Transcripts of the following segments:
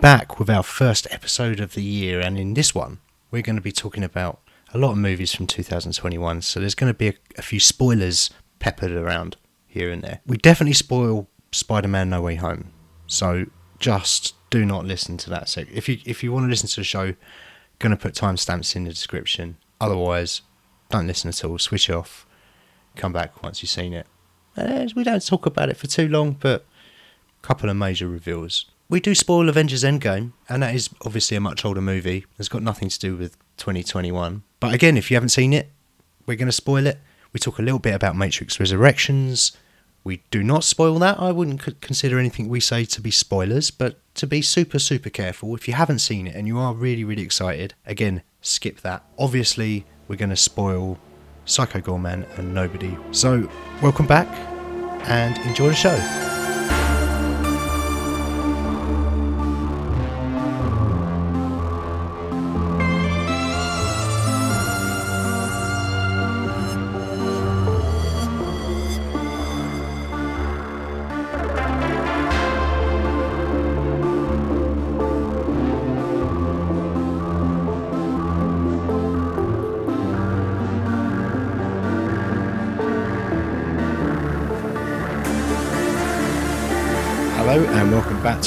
back with our first episode of the year, and in this one, we're going to be talking about a lot of movies from 2021. So there's going to be a, a few spoilers peppered around here and there. We definitely spoil Spider-Man: No Way Home, so just do not listen to that. So if you if you want to listen to the show, going to put timestamps in the description. Otherwise, don't listen at all. Switch off. Come back once you've seen it. Uh, we don't talk about it for too long, but a couple of major reveals. We do spoil Avengers Endgame, and that is obviously a much older movie. It's got nothing to do with 2021. But again, if you haven't seen it, we're going to spoil it. We talk a little bit about Matrix Resurrections. We do not spoil that. I wouldn't consider anything we say to be spoilers, but to be super, super careful. If you haven't seen it and you are really, really excited, again, skip that. Obviously, we're going to spoil Psycho Goreman and Nobody. So, welcome back and enjoy the show.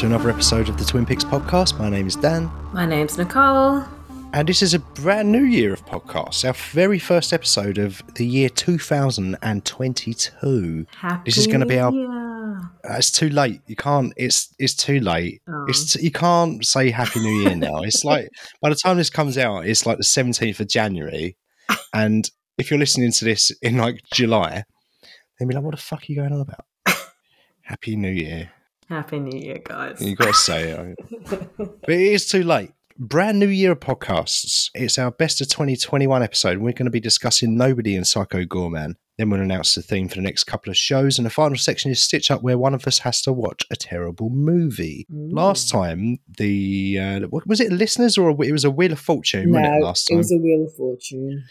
To another episode of the Twin Peaks podcast. My name is Dan, My name's Nicole. and this is a brand new year of podcasts. Our very first episode of the year 2022. Happy This is gonna be our- Year. Uh, It's too late. You can't. It's it's too late. Oh. It's you can't say Happy New Year now. It's like by the time this comes out, it's like the seventeenth of January, and if you're listening to this in like July, they'd be like, "What the fuck are you going on about?" Happy New Year. Happy New Year, guys. You got to say it. but it is too late. Brand new year of podcasts. It's our best of 2021 episode. We're going to be discussing Nobody and Psycho Goreman. Then we'll announce the theme for the next couple of shows. And the final section is Stitch Up, where one of us has to watch a terrible movie. Last time, the uh, was it, listeners, or a, it was a Wheel of Fortune? wasn't it, last time. a Wheel of Fortune.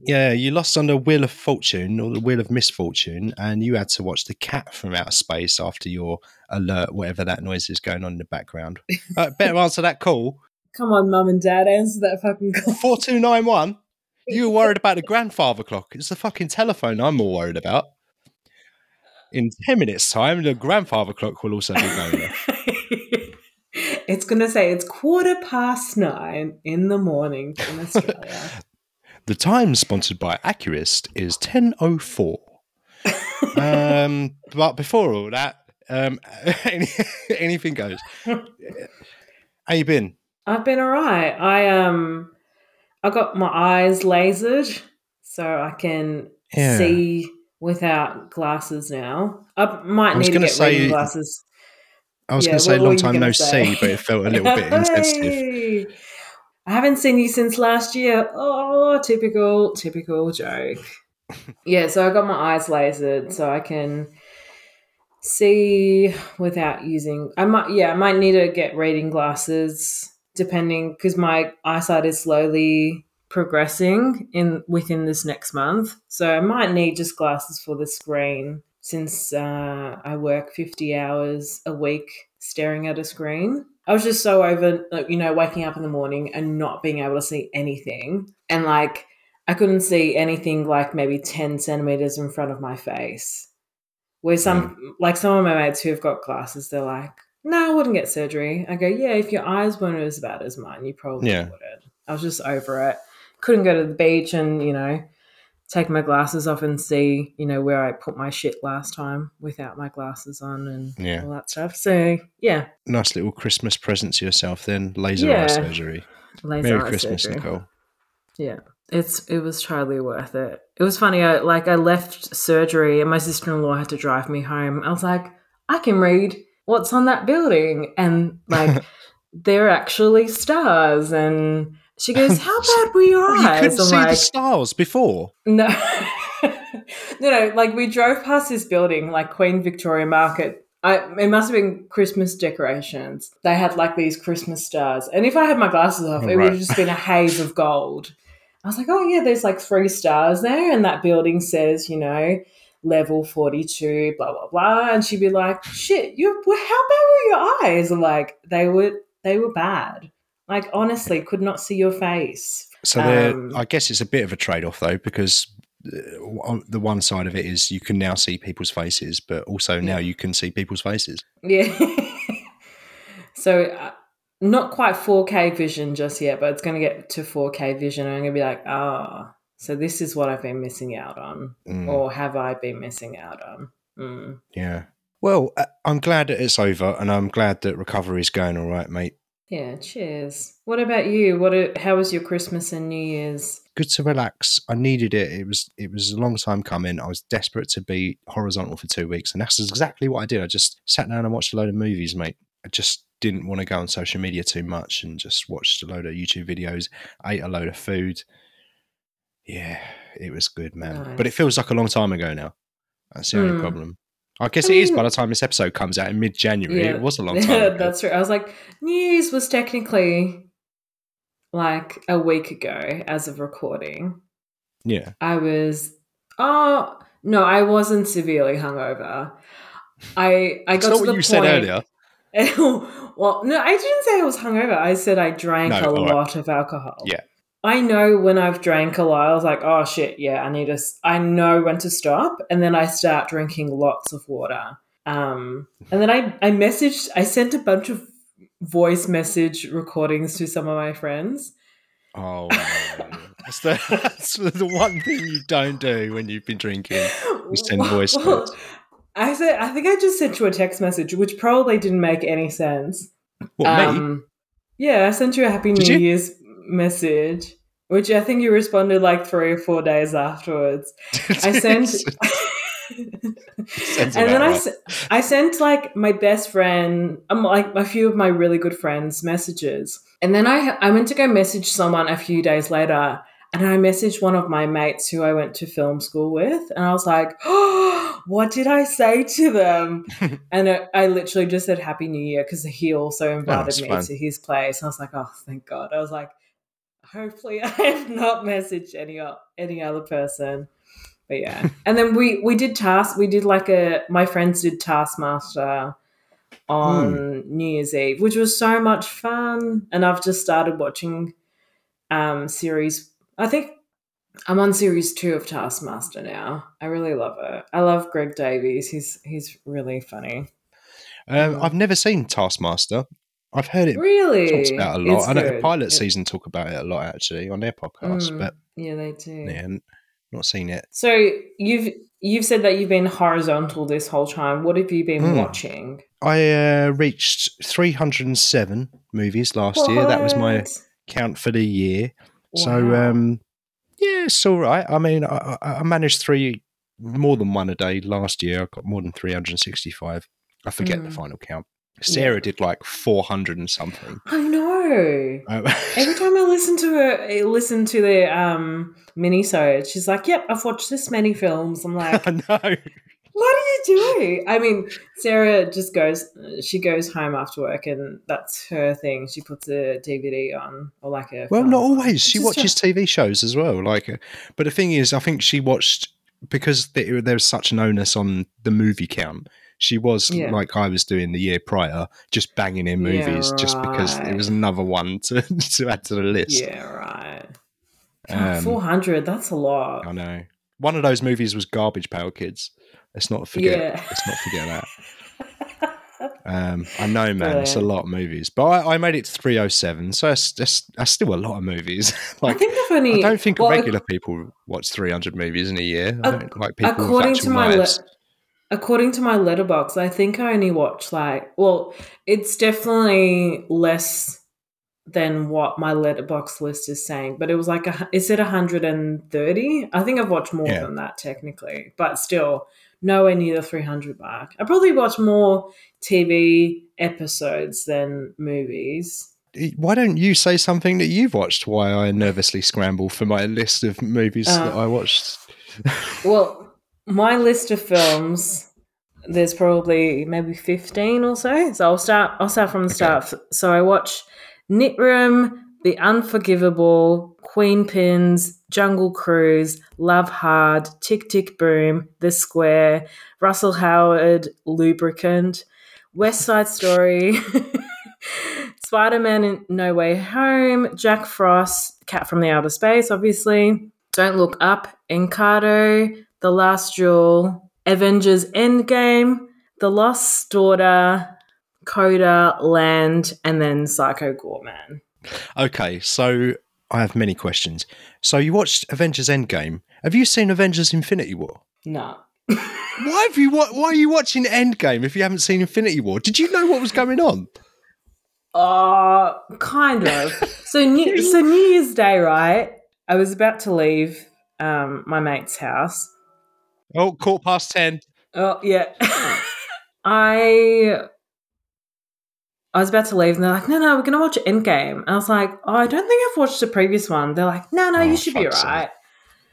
Yeah, you lost on the Wheel of Fortune or the Wheel of Misfortune, and you had to watch The Cat from Outer Space after your alert, whatever that noise is going on in the background. Uh, better answer that call. Come on, Mum and Dad, answer that fucking call. 4291. You were worried about the grandfather clock. It's the fucking telephone I'm more worried about. In 10 minutes' time, the grandfather clock will also be going it's going to say it's quarter past nine in the morning in Australia. The time sponsored by Accurist is 10.04. um, but before all that, um, any, anything goes. How you been? I've been alright. I um, I got my eyes lasered so I can Yeah. see without glasses now. I might I need to get reading glasses. I was Yeah, going to say long time no say? see, but it felt a little bit insensitive. I haven't seen you since last year. Oh, typical, typical joke. yeah, so I got my eyes lasered so I can see without using. I might, yeah, I might need to get reading glasses depending because my eyesight is slowly progressing in within this next month. So I might need just glasses for the screen since uh, I work 50 hours a week staring at a screen. I was just so over, like, you know, waking up in the morning and not being able to see anything. And like, I couldn't see anything like maybe 10 centimeters in front of my face. Where some, mm. like some of my mates who've got glasses, they're like, no, I wouldn't get surgery. I go, yeah, if your eyes weren't as bad as mine, you probably Yeah. wouldn't. I was just over it. Couldn't go to the beach and, you know, take my glasses off and see, you know, where I put my shit last time without my glasses on and Yeah. all that stuff. So, yeah, Nice little Christmas present to yourself then. Laser eye surgery. laser Merry eye Christmas, surgery. Nicole. Yeah. It's it was totally worth it. It was funny. I like I left surgery and my sister in law had to drive me home. I was like, I can read what's on that building, and like they're actually stars. And she goes, "How bad were your Oh, you eyes?" couldn't I'm see the like, stars before. no, no, no. Like we drove past this building, like Queen Victoria Market. I, it must have been Christmas decorations. They had like these Christmas stars, and if I had my glasses off, it would have just been a haze of gold. I was like, oh yeah, there's like three stars there, and that building says, you know, level forty-two, blah blah blah. And she'd be like, shit, you, how bad were your eyes? I'm like, they were they were bad. Like honestly, could not see your face. So Um, I guess it's a bit of a trade off though, because uh, the one side of it is you can now see people's faces, but also now you can see people's faces. Yeah. so uh, not quite 4K vision just yet, but it's going to get to 4K vision. And I'm going to be like, ah, so this is what I've been missing out on, Mm, or have I been missing out on? Mm. yeah. Well, uh, I'm glad that it's over, and I'm glad that recovery is going all right, mate. Yeah. Cheers. What about you? What? Are, how was your Christmas and New Year's? Good to relax. I needed it. It was it was a long time coming. I was desperate to be horizontal for two weeks, and that's exactly what I did. I just sat down and watched a load of movies, mate. I just didn't want to go on social media too much, and just watched a load of YouTube videos, ate a load of food. Yeah, it was good, man. But it feels like a long time ago now. That's the only Hmm. problem. I guess I it is mean- by the time this episode comes out in mid January. Yeah. It was a long time ago. That's true. I was like, news was technically like a week ago as of recording. yeah. I was oh no, I wasn't severely hungover. I I got to what the you said earlier. well, no, I didn't say I was hungover. I said I drank No, a all right. lot of alcohol. Yeah. I know when I've drank a lot, I was like, oh shit, yeah, I need to, I know when to stop. And then I start drinking lots of water. Um, and then I, I messaged, I sent a bunch of voice message recordings to some of my friends. Oh, that's, the, that's the one thing you don't do when you've been drinking. You send voice Well, notes. I said, I think I just sent you a text message, which probably didn't make any sense. What, me? Um, Yeah, I sent you a Happy Did New you? Year's message, which I think you responded like three or four days afterwards. I sent. And then I, right. I sent like my best friend, um, like a few of my really good friends messages. And then I, I went to go message someone a few days later and I messaged one of my mates who I went to film school with. And I was like, oh, what did I say to them? and I, I literally just said Happy New Year because he also invited that's me fun. to his place. And I was like, oh, thank God. I was like, hopefully I have not messaged any, any other person. But yeah. and then we, we did task, we did like a, my friends did Taskmaster on New Year's Eve, which was so much fun. And I've just started watching um series. I think I'm on series two of Taskmaster now. I really love it. I love Greg Davies. He's he's really funny. Um, I've never seen Taskmaster. I've heard it Really, talked about a lot. It's I know the good. pilot It- season talk about it a lot actually on their podcast, Mm, but yeah, they do. yeah, not seen it. So you've you've said that you've been horizontal this whole time. What have you been Mm. watching? I uh, reached 307 movies last year. That was my count for the year. So Wow. um, yeah, it's all right. I mean, I, I managed three more than one a day last year. I got more than 365. I forget the Mm. final count. Sarah did like 400 and something. I know. Um, Every time I listen to her, listen to the um mini so she's like, "Yep, I've watched this many films." I'm like, I know. "What are you doing?" I mean, Sarah just goes. She goes home after work, and that's her thing. She puts a DVD on, or like a. Well, not always. She watches TV shows as well. Like, uh, but the thing is, I think she watched because there, there's such an onus on the movie count. She was Yeah. like I was doing the year prior, just banging in Yeah, movies, just because it was another one to to add to the list. Yeah, right. Um, Four hundred. That's a lot. I know. One of those movies was Garbage Pail Kids. Let's not forget. Yeah. Let's not forget that. Um, I know, man. It's a lot of movies, but I, I made it to 307, so that's, that's, that's still a lot of movies. I like, think I've only. I don't think well, regular people watch 300 movies in a year. I don't like people according to my. According to my Letterboxd, I think I only watch like well, it's definitely less than what my Letterboxd list is saying, but it was like a, is it 130? I think I've watched more Yeah. than that technically, but still nowhere near the 300 mark. I probably watch more TV episodes than movies. Why don't you say something that you've watched? Why I nervously scramble for my list of movies Uh, that I watched. Well, my list of films, there's probably maybe 15 or so. So I'll start I'll start from the Okay. start. So I watch Knit Room, The Unforgivable, Queen Pins, Jungle Cruise, Love Hard, Tick Tick Boom, The Square, Russell Howard, Lubricant, West Side Story, Spider Man in No Way Home, Jack Frost, Cat from the Outer Space, obviously. Don't Look Up, Encanto, The Last Duel, Avengers Endgame, The Lost Daughter, Coda, Land, and then Psycho Goreman. Okay, so I have many questions. So you watched Avengers Endgame. Have you seen Avengers Infinity War? No. Why have you? wa- Why are you watching Endgame if you haven't seen Infinity War? Did you know what was going on? Uh, kind of. so new, so New Year's Day, right? I was about to leave um my mate's house. Oh, quarter past ten. Oh yeah. I I was about to leave and they're like, no, no, we're gonna watch Endgame. And I was like, oh, I don't think I've watched the previous one. They're like, no, no, Oh, you should be right.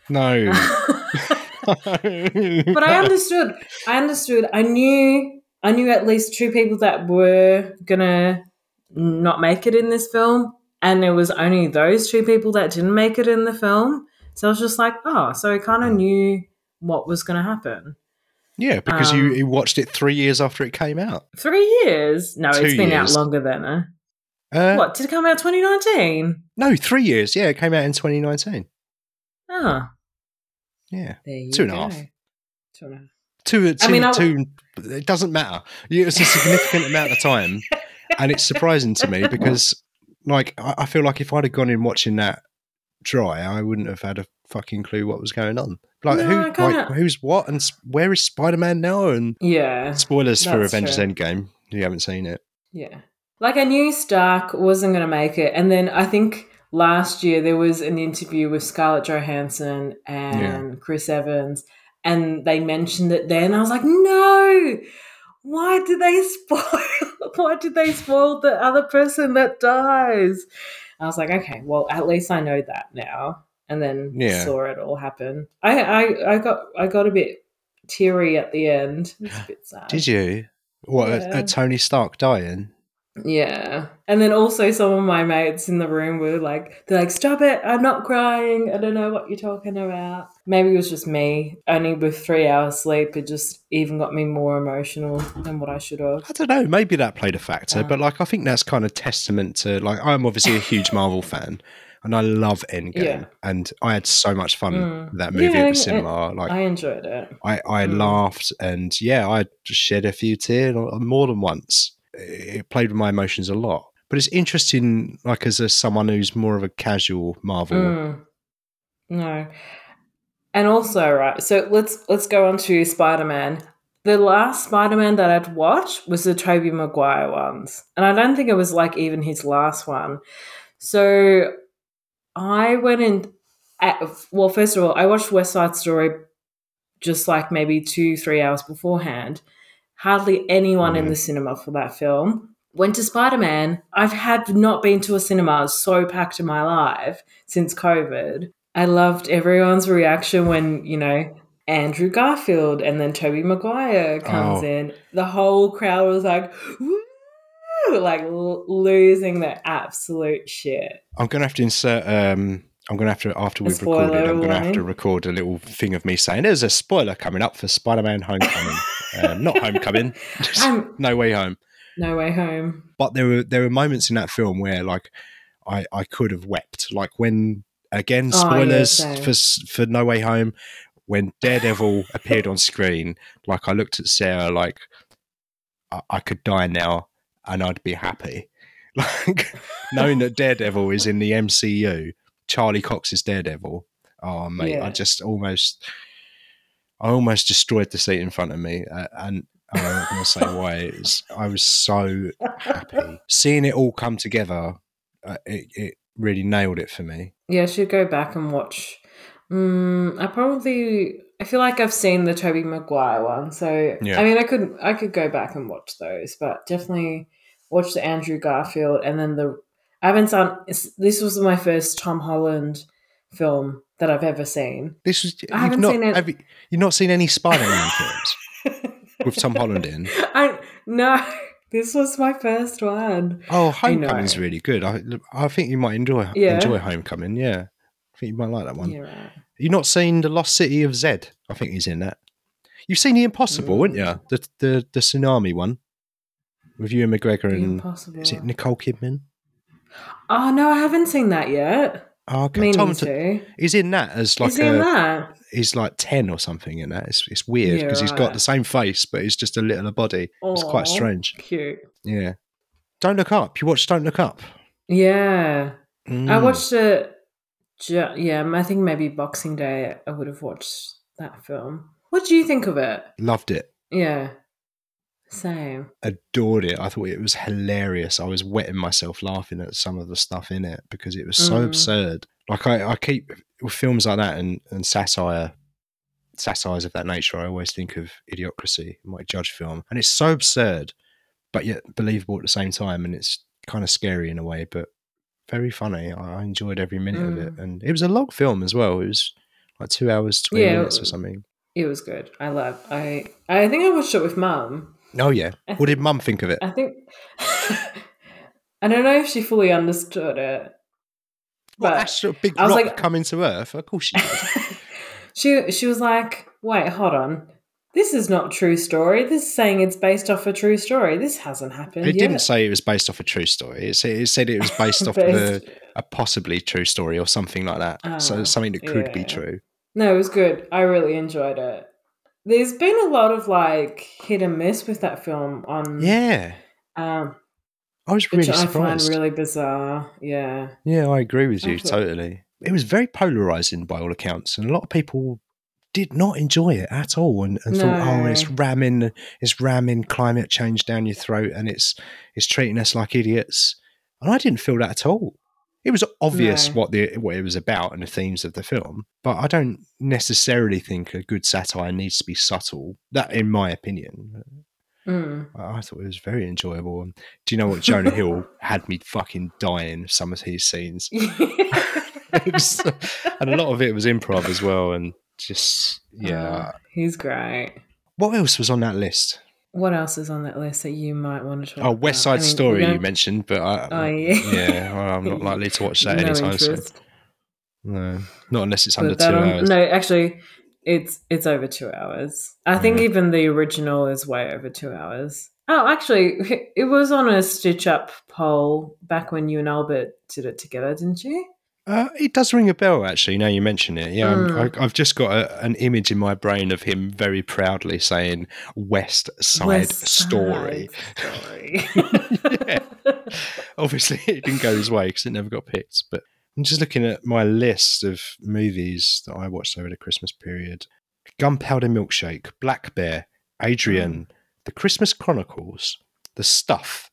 No. but I understood. I understood. I knew. I knew at least two people that were gonna not make it in this film, and it was only those two people that didn't make it in the film. So I was just like, oh, so I kind of hmm. knew what was gonna happen. Yeah, because you, Um, you watched it three years after it came out. Three years? No, Two it's been years. out longer than. Uh, what did it come out? Twenty nineteen. No, three years. Yeah, it came out in 2019. Oh, Yeah, you Two and a half. Two and a half. two. two, mean, I- two it doesn't matter. It's a significant amount of time, and it's surprising to me because, like, I, I feel like if I'd have gone in watching that dry, I wouldn't have had a fucking clue what was going on. Like, No, who, like, who's what, and where is Spider Man now? And Yeah. spoilers for Avengers true. Endgame. If you haven't seen it. Yeah. Like I knew Stark wasn't going to make it. And then I think last year there was an interview with Scarlett Johansson and Chris Evans and they mentioned it then. I was like, "No. Why did they spoil why did they spoil the other person that dies?" I was like, "Okay, well, at least I know that now." And then Yeah. saw it all happen. I I I got I got a bit teary at the end. A bit sad. Did you? What at, Yeah. at Tony Stark dying? Yeah. And then also some of my mates in the room were like, they're like, stop it, I'm not crying. I don't know what you're talking about. Maybe it was just me. Only with three hours sleep, it just even got me more emotional than what I should have. I don't know. Maybe that played a factor, Uh. but like I think that's kind of testament to like I'm obviously a huge Marvel fan, and I love Endgame, Yeah. and I had so much fun Mm. with that movie Yeah, at I- the cinema. Like I enjoyed it. I, I Mm. laughed, and yeah, I just shed a few tears uh, more than once. It played with my emotions a lot. But it's interesting, like as a someone who's more of a casual Marvel. Mm. No. And also, right, so let's let's go on to Spider-Man. The last Spider-Man that I'd watched was the Tobey Maguire ones. And I don't think it was like even his last one. So I went in at, well, first of all, I watched West Side Story just like maybe two, three hours beforehand. Hardly anyone in Mm. the cinema for that film. Went to Spider Man. I've had not been to a cinema so packed in my life since COVID. I loved everyone's reaction when, you know, Andrew Garfield and then Tobey Maguire comes Oh. in. The whole crowd was like, Woo! like l- losing their absolute shit. I'm gonna have to insert. Um, I'm gonna have to after we've recorded. I'm gonna have to record a little thing of me saying there's a spoiler coming up for Spider-Man: Homecoming. um, not Homecoming, just I'm No Way Home. no way home. But there were there were moments in that film where like I I could have wept. Like when again Oh, yeah, spoilers for for No Way Home when Daredevil appeared on screen. Like I looked at Sarah like I, I could die now and I'd be happy. Like knowing that Daredevil is in the MCU, Charlie Cox is Daredevil. Oh mate, I just almost, I almost destroyed the seat in front of me, uh, and I'm not going to say why. It was, I was so happy seeing it all come together. Uh, it, it really nailed it for me. Yeah, I should go back and watch. Mm, I probably I feel like I've seen the Tobey Maguire one, so Yeah. I mean I could I could go back and watch those, but definitely watch the Andrew Garfield and then the I haven't seen this was my first Tom Holland film that I've ever seen. This was I you've haven't not seen it. have you, you've not seen any Spider-Man films with Tom Holland in. I no, this was my first one. Oh. Homecoming's really good. I I think you might enjoy Yeah. enjoy Homecoming. Yeah, I think you might like that one. Yeah, right. You've not seen the Lost City of Zed? I think he's in that. You've seen the Impossible, Mm. haven't you? The the the tsunami one with Ewan McGregor The and Impossible. is it Nicole Kidman? Oh no, I haven't seen that yet. Oh, okay. Tom, to. he's in that as like Is he in a that? he's like ten or something in that. It's it's weird Yeah, because he's got the same face, but he's just a littler body. It's quite strange. Cute. Yeah. Don't look up. You watch Don't Look Up. Yeah. I Mm. watched it. Yeah, I think maybe Boxing Day. I would have watched that film. What do you think of it? Loved it. Yeah, same. Adored it. I thought it was hilarious. I was wetting myself laughing at some of the stuff in it because it was so Mm. absurd. Like I, I keep with films like that and, and satire satires of that nature, I always think of Idiocracy, Mike Judge film. And it's so absurd, but yet believable at the same time. And it's kind of scary in a way, but very funny. I enjoyed every minute of it. Mm. And it was a long film as well. It was like two hours, 20 Yeah. minutes or something. It was good. I love. I I think I watched it with mum. Oh, yeah. I What did mum think of it? I think. I don't know if she fully understood it. What but big I was rock like- coming to Earth? Of course she did. she she was like, "Wait, hold on. This is not a true story. This is saying it's based off a true story. This hasn't happened It yet." didn't say it was based off a true story. It said it, said it was based off Based- the, a possibly true story or something like that. so Ah, something that could be true. No, it was good. I really enjoyed it. There's been a lot of like hit and miss with that film on Yeah, um I was which really I find really bizarre. Yeah. yeah, I agree with you totally. It was very polarizing by all accounts, and a lot of people did not enjoy it at all, and, and thought, "Oh, it's ramming, it's ramming climate change down your throat, and it's it's treating us like idiots." And I didn't feel that at all. It was obvious No. what the what it was about and the themes of the film, but I don't necessarily think a good satire needs to be subtle. That, in my opinion, Mm. I thought it was very enjoyable. And do you know what Jonah Hill had me fucking dying? Some of his scenes, and a lot of it was improv as well. And just yeah, Oh, he's great. what else was on that list? What else is on that list that you might want to talk Oh, West Side about? I mean, Story you mentioned, but I, Oh, yeah. yeah, well, I'm not likely to watch that no anytime soon. No, not unless it's Put under two on- hours. No, actually, it's it's over two hours. I think Yeah. even the original is way over two hours. Oh, actually, it was on a Stitch Up poll back when you and Albert did it together, didn't you? Uh, it does ring a bell, actually. Now you mention it, yeah, Mm. I, I've just got a, an image in my brain of him very proudly saying "West Side West Story." Side Story. Yeah. Obviously, it didn't go his way because it never got picked. But I'm just looking at my list of movies that I watched over the Christmas period: Gunpowder Milkshake, Black Bear, Adrian, The Christmas Chronicles, The Stuff,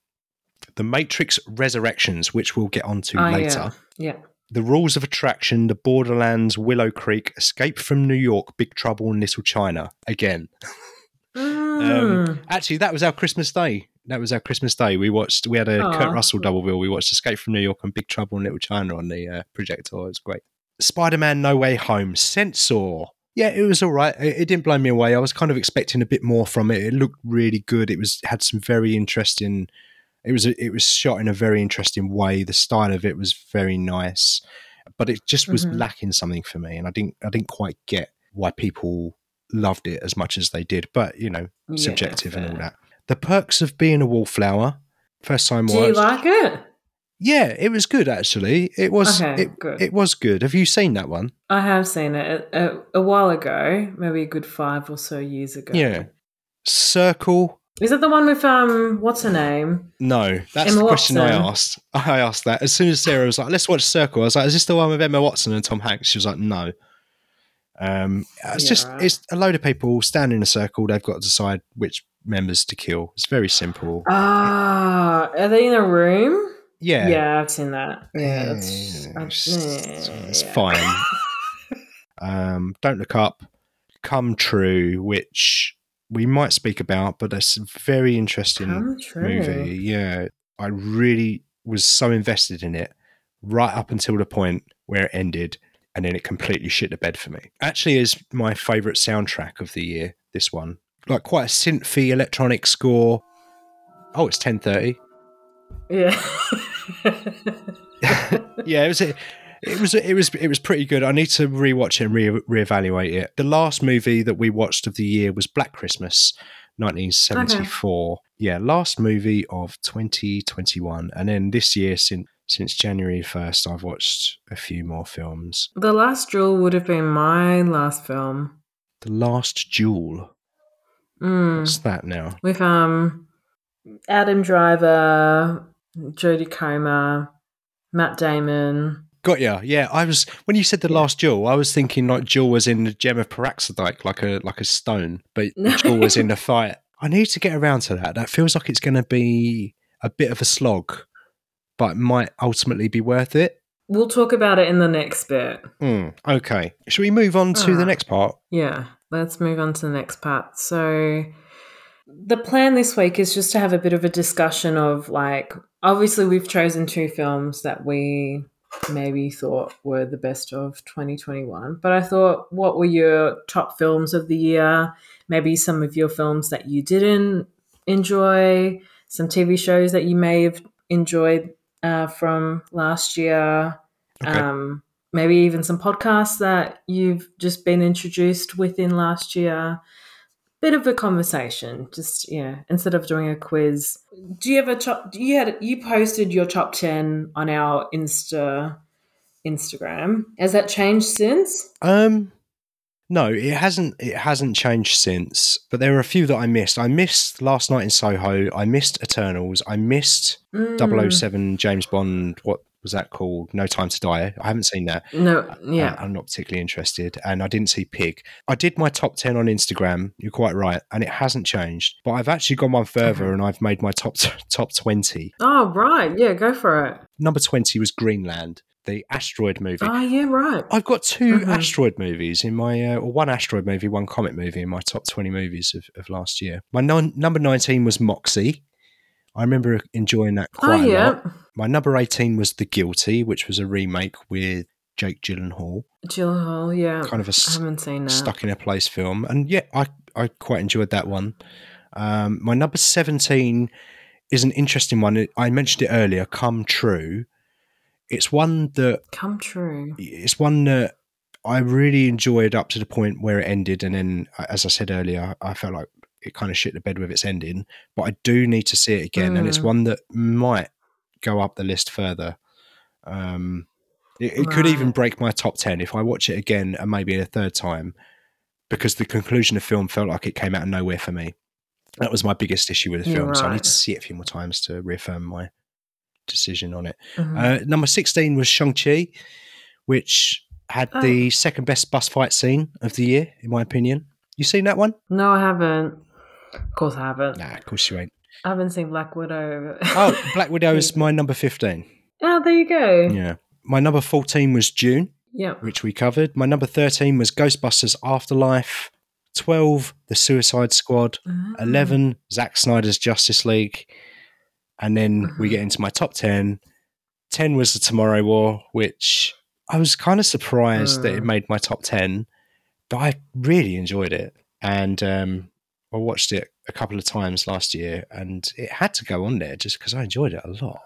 The Matrix Resurrections, which we'll get onto Oh, later. yeah. The Rules of Attraction, The Borderlands, Willow Creek, Escape from New York, Big Trouble in Little China. Again. Mm. Um, actually, that was our Christmas day. That was our Christmas day. We watched, we had a Aw. Kurt Russell double bill. We watched Escape from New York and Big Trouble in Little China on the uh, projector. It was great. Spider Man No Way Home, Censor. Yeah, it was all right. It, it didn't blow me away. I was kind of expecting a bit more from it. It looked really good. It was had some very interesting. It was it was shot in a very interesting way. The style of it was very nice, but it just was Mhm. lacking something for me, and I didn't I didn't quite get why people loved it as much as they did. But you know, Yeah, subjective and all that. The perks of being a wallflower. First time Do you like it? yeah, it was good actually. It was Okay, it, good. it was good. Have you seen that one? I have seen it a, a, a while ago, maybe a good five or so years ago. Yeah. Circle. Is it the one with um what's her name? No, that's Emma the question I asked. I asked that as soon as Sarah was like, "Let's watch Circle." I was like, "Is this the one with Emma Watson and Tom Hanks?" She was like, "No." Um, it's Yeah, just right. it's a load of people stand in a circle. They've got to decide which members to kill. It's very simple. Ah, are they in a room? Yeah, Yeah, I've seen that. Yeah, it's, I- it's- it's yeah. fine. um, don't look up. Come true, which we might speak about, but it's a very interesting movie. Yeah, I really was so invested in it right up until the point where it ended, and then it completely shit the bed for me. Actually, is my favourite soundtrack of the year. This one, like quite a synthy electronic score. Oh, it's ten thirty. Yeah. yeah, it was. It was it was it was pretty good. I need to rewatch it and re reevaluate it. The last movie that we watched of the year was Black Christmas, 1974. Yeah, last movie of 2021, and then this year since since January 1st, I've watched a few more films. The Last Duel would have been my last film. The Last Duel. Mm. What's that now? With um Adam Driver, Jodie Comer, Matt Damon. Got ya. Yeah, I was when you said the Yeah. last jewel, I was thinking like jewel was in the gem of Paraxodike, like a like a stone, but No. jewel was in the fight. I need to get around to that. That feels like it's going to be a bit of a slog, but might ultimately be worth it. We'll talk about it in the next bit. Hmm. okay. Should we move on to the next part? Yeah, let's move on to the next part. So, the plan this week is just to have a bit of a discussion of like, obviously, we've chosen two films that we maybe thought were the best of 2021. But I thought, what were your top films of the year? Maybe some of your films that you didn't enjoy, some TV shows that you may have enjoyed uh, from last year Okay. um, maybe even some podcasts that you've just been introduced within last year. Bit of a conversation, just yeah. Instead of doing a quiz, do you have a top? You had you posted your top ten on our Insta Instagram. Has that changed since? Um, no, it hasn't. It hasn't changed since. But there are a few that I missed. I missed Last Night in Soho. I missed Eternals. I missed Mm, 007 James Bond. What was that called? No Time to Die. I haven't seen that. No, yeah. I, am not particularly interested. And I didn't see Pig. I did my top 10 on Instagram. You're quite right. And it hasn't changed. But I've actually gone one further Okay. and I've made my top top 20. oh right, yeah. Go for it. Number 20 was Greenland, the asteroid movie. Oh yeah, right. I've got 2 Mhm. asteroid movies in my, uh, or one asteroid movie, one comet movie in my top 20 movies of, of last year. My non, number 19 was Moxie. I remember enjoying that Oh quite a yeah, lot. My number 18 was The Guilty, which was a remake with Jake Gyllenhaal. Jill Hall. Yeah, Kind of a I haven't seen that. stuck in a place film. And yeah, I, I quite enjoyed that one. Um, my number 17 is an interesting one. I mentioned it earlier, Come True. It's one that Come true. it's one that I really enjoyed up to the point where it ended, and then, as I said earlier, I felt like it kind of shit the bed with its ending. But I do need to see it again, and it's Mm. one that might go up the list further. Um, it, it could even break my top ten if I watch it again and maybe a third time, because the conclusion of the film felt like it came out of nowhere for me. That was my biggest issue with the film, so I need to see it a few more times to reaffirm my decision on it. Mhm. Uh, number 16 was Shang-Chi, which had Oh. the second best bus fight scene of the year, in my opinion. You seen that one? no, I haven't. Of course, I haven't. Nah, of course you ain't. I haven't seen Black Widow. Oh, Black Widow is my number 15. oh, there you go. Yeah. My number 14 was June, Yeah. which we covered. My number 13 was Ghostbusters Afterlife. 12, The Suicide Squad. Ah. 11, Zack Snyder's Justice League. And then we Mhm. get into my top 10. 10 was The Tomorrow War, which I was kind of surprised that it Mm. made my top 10, but I really enjoyed it. And um, I watched it a couple of times last year, and it had to go on there just because I enjoyed it a lot.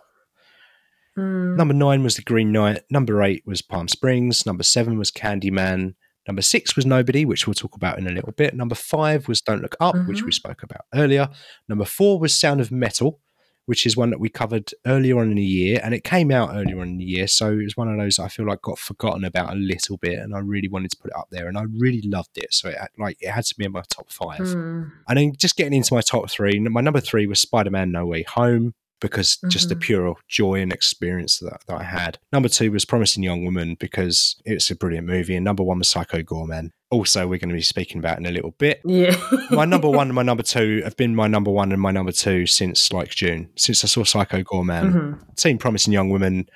Mm. Number nine was The Green Knight. Number eight was Palm Springs. Number seven was Candyman. Number six was Nobody, which we'll talk about in a little bit. Number five was Don't Look Up, which Mhm. we spoke about earlier. Number four was Sound of Metal, which is one that we covered earlier on in the year, and it came out earlier on in the year, so it was one of those I feel like got forgotten about a little bit, and I really wanted to put it up there, and I really loved it, so it had, like it had to be in my top five. Mm. And then just getting into my top three, my number three was Spider Man No Way Home because just the Mhm. pure joy and experience that, that I had. Number two was Promising Young Woman because it's a brilliant movie. And number one was Psycho Goreman. Also, we're going to be speaking about in a little bit. Yeah. My number one and my number two have been my number one and my number two since like June, since I saw Psycho Goreman. Mhm. Seen Promising Young Woman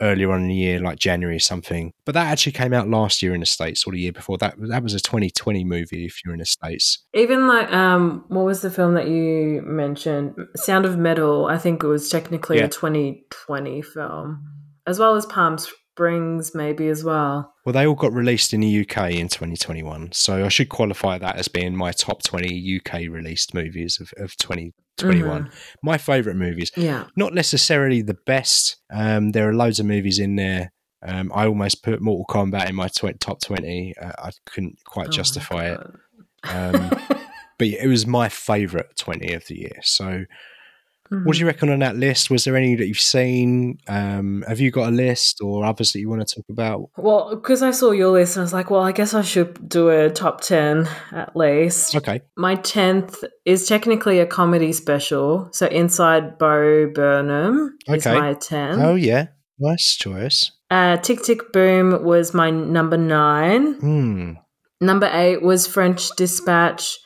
earlier on in the year, like January or something. But that actually came out last year in the States or the year before. That that was a 2020 movie if you're in the States. Even like, um, what was the film that you mentioned? Sound of Metal. I think it was technically Yeah. a 2020 film, as well as Palm Springs, maybe as well. Well, they all got released in the UK in 2021. So I should qualify that as being my top 20 UK released movies of, of 2021. Mhm. My favourite movies. Yeah. Not necessarily the best. Um, there are loads of movies in there. Um, I almost put Mortal Kombat in my tw- top 20. Uh, I couldn't quite Oh justify it. Um, but it was my favourite 20 of the year. So What do you reckon on that list? Was there any that you've seen? Um, have you got a list or others that you want to talk about? Well, because I saw your list and I was like, well, I guess I should do a top 10 at least. Okay. My 10th is technically a comedy special. So Inside Bo Burnham is my 10. Oh, yeah. Nice choice. Uh, Tick Tick Boom was my number nine. Hmm. Number eight was French Dispatch.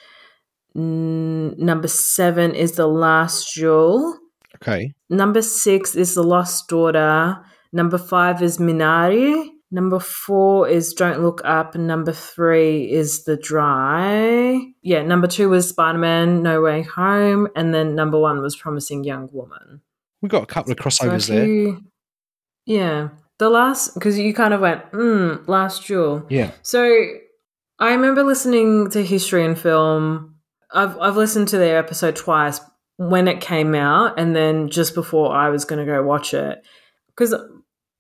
N- number seven is The Last Jewel. Okay. Number six is The Lost Daughter. Number five is Minari. Number four is Don't Look Up. Number three is The Dry. Yeah, number two was Spider Man No Way Home. And then number one was Promising Young Woman. We've got a couple of crossovers if there. yeah. The last, because you kind of went, hmm, Last Jewel. Yeah. So I remember listening to History and Film. I've I've listened to their episode twice when it came out, and then just before I was going to go watch it, because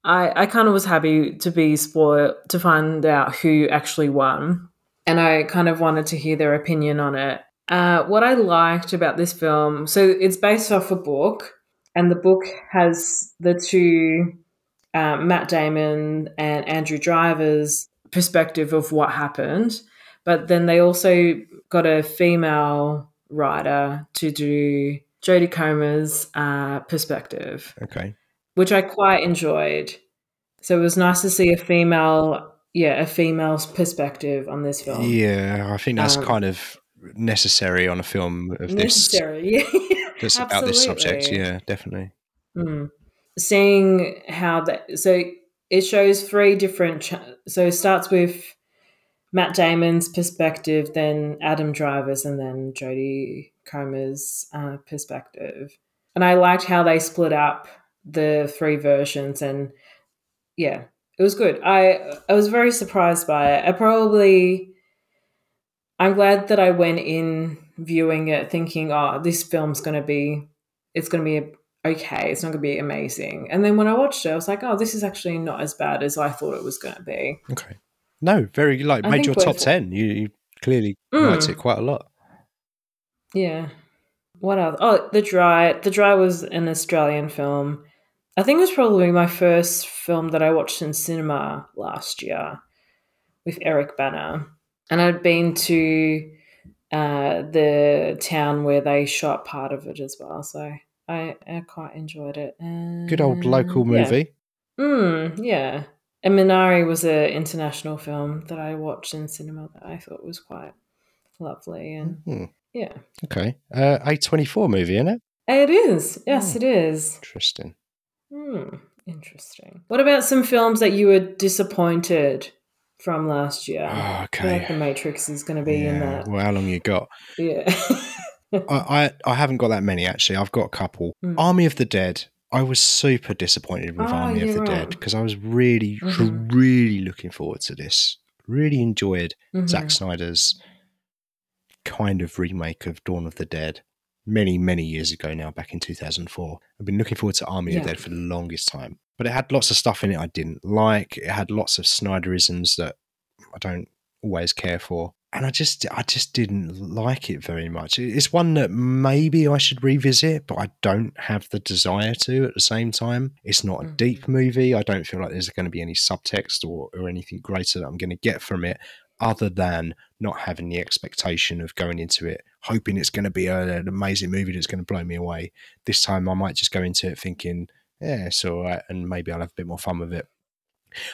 I I kind of was happy to be spoiled to find out who actually won, and I kind of wanted to hear their opinion on it. Uh, what I liked about this film, so it's based off a book, and the book has the two um, Matt Damon and Andrew Driver's perspective of what happened, but then they also got a female writer to do Jodie Comer's uh, perspective, Okay. which I quite enjoyed. So it was nice to see a female, yeah, a female's perspective on this film. Yeah, I think that's Um, kind of necessary on a film of this Necessary, yeah. that's about this subject. Yeah, definitely. Mm. Seeing how that so it shows three different. Ch- so it starts with Matt Damon's perspective, then Adam Driver's, and then Jodie Comer's uh, perspective. And I liked how they split up the three versions, and yeah, it was good. I I was very surprised by it. I probably I'm glad that I went in viewing it thinking, oh, this film's gonna be it's gonna be okay. It's not gonna be amazing. And then when I watched it, I was like, oh, this is actually not as bad as I thought it was gonna be. Okay. No, very like I made your top ten. You, you clearly Mm. liked it quite a lot. Yeah. What else? Oh, The Dry. The Dry was an Australian film. I think it was probably my first film that I watched in cinema last year with Eric Bana. And I'd been to uh, the town where they shot part of it as well. So I, I quite enjoyed it. Good old local And, yeah. movie. Mm, yeah. And Minari was an international film that I watched in cinema that I thought was quite lovely. And Hmm. yeah. Okay. Uh, A twenty four movie, isn't it? It is. Yes, Hmm. it is. Interesting. Hmm. Interesting. What about some films that you were disappointed from last year? Oh, feel like okay. The Matrix is going to be in that. Well, how long you got? Yeah. I, I I haven't got that many actually. I've got a couple. Mm. Army of the Dead. I was super disappointed with Oh, Army of the Dead because I was really, Mhm. really looking forward to this. Really enjoyed Mhm. Zack Snyder's kind of remake of Dawn of the Dead many, many years ago now, back in 2004. I've been looking forward to Army of the Dead for the longest time. But it had lots of stuff in it I didn't like. It had lots of Snyderisms that I don't always care for. And I just I just didn't like it very much. It's one that maybe I should revisit, but I don't have the desire to at the same time. It's not a Mhm. deep movie. I don't feel like there's going to be any subtext or, or anything greater that I'm going to get from it other than not having the expectation of going into it hoping it's going to be a, an amazing movie that's going to blow me away. This time I might just go into it thinking, yeah, it's all right, and maybe I'll have a bit more fun with it.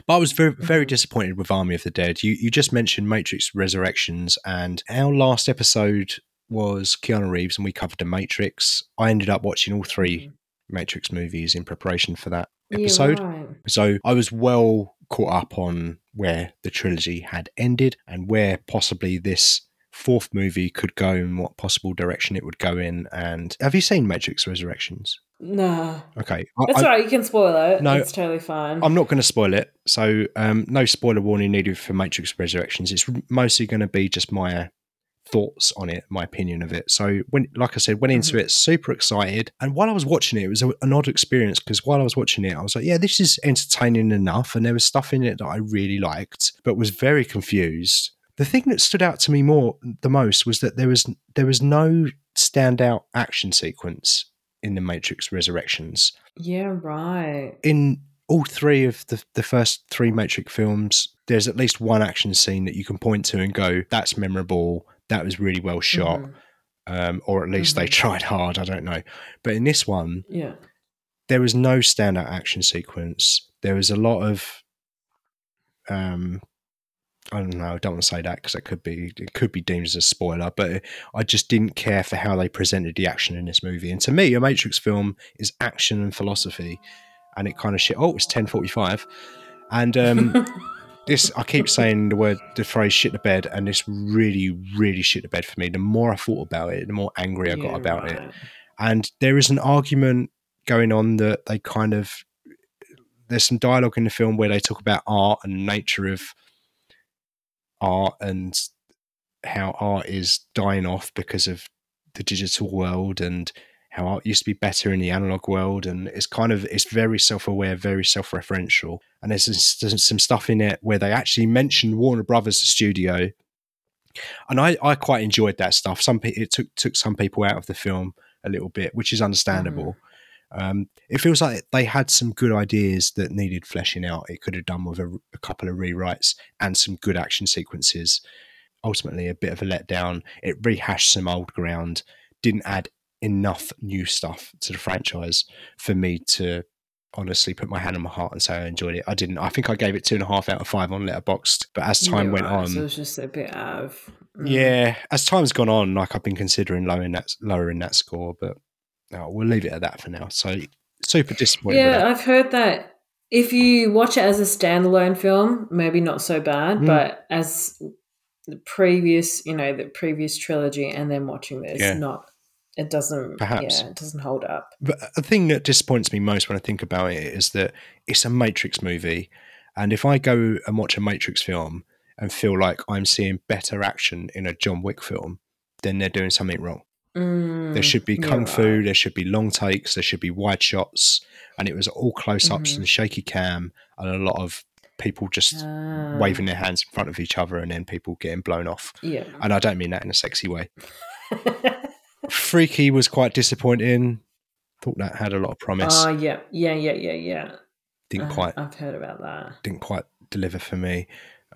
But I was very, very Mhm. disappointed with Army of the Dead. You, you just mentioned Matrix Resurrections, and our last episode was Keanu Reeves, and we covered The Matrix. I ended up watching all three Matrix movies in preparation for that episode. right. So I was well caught up on where the trilogy had ended and where possibly this fourth movie could go and what possible direction it would go in. And have you seen Matrix Resurrections? No. Okay. That's I- all right. You can spoil it. No, it's totally fine. I'm not going to spoil it. So um, no spoiler warning needed for Matrix Resurrections. It's mostly going to be just my thoughts on it, my opinion of it. So when, like I said, went into Mhm. it super excited, and while I was watching it, it was a, an odd experience because while I was watching it, I was like, yeah, this is entertaining enough, and there was stuff in it that I really liked, but was very confused. The thing that stood out to me more the most was that there was there was no standout action sequence in the Matrix Resurrections. Yeah, right. In all three of the, the first three Matrix films, there's at least one action scene that you can point to and go, that's memorable. That was really well shot. Mhm. Um, or at least they Mhm. tried hard. I don't know. But in this one, Yeah. there was no standout action sequence. There was a lot of, um, I don't know. I don't want to say that because it could be it could be deemed as a spoiler. But I just didn't care for how they presented the action in this movie. And to me, a Matrix film is action and philosophy, and it kind of shit. Oh, it's ten forty five, and um, this I keep saying the word the phrase shit the bed, and this really really shit the bed for me. The more I thought about it, the more angry I got Yeah, about it and there is an argument going on that they kind of there's some dialogue in the film where they talk about art and nature of art and how art is dying off because of the digital world and how art used to be better in the analog world. And it's kind of it's very self-aware very self-referential. And there's, there's some stuff in it where they actually mention warner brothers the studio. And i i quite enjoyed that stuff. Some it took took some people out of the film a little bit which is understandable mm. Um, it feels like they had some good ideas that needed fleshing out. It could have done with a, a couple of rewrites and some good action sequences. Ultimately, a bit of a letdown. It rehashed some old ground, didn't add enough new stuff to the franchise for me to honestly put my hand on my heart and say I enjoyed it. I didn't. I think I gave it two and a half out of five on Letterboxd. But as time went right. on, so was just a bit of mm. yeah, as time's gone on, like I've been considering lowering that lowering that score, but no, we'll leave it at that for now. So super disappointed. Yeah. I've heard that if you watch it as a standalone film, maybe not so bad, Mm. but as the previous, you know, the previous trilogy, and then watching this, Yeah. not it doesn't, Perhaps. yeah, it doesn't hold up. But the thing that disappoints me most when I think about it is that it's a Matrix movie, and if I go and watch a Matrix film and feel like I'm seeing better action in a John Wick film, then they're doing something wrong. Mm, There should be kung fu, right. there should be long takes, there should be wide shots, and it was all close ups Mhm. and shaky cam, and a lot of people just Ah, waving their hands in front of each other, and then people getting blown off. Yeah. And I don't mean that in a sexy way. Freaky was quite disappointing. Thought that had a lot of promise. Oh, yeah, yeah, yeah, yeah, yeah. didn't Uh, quite I've heard about that. didn't quite deliver for me.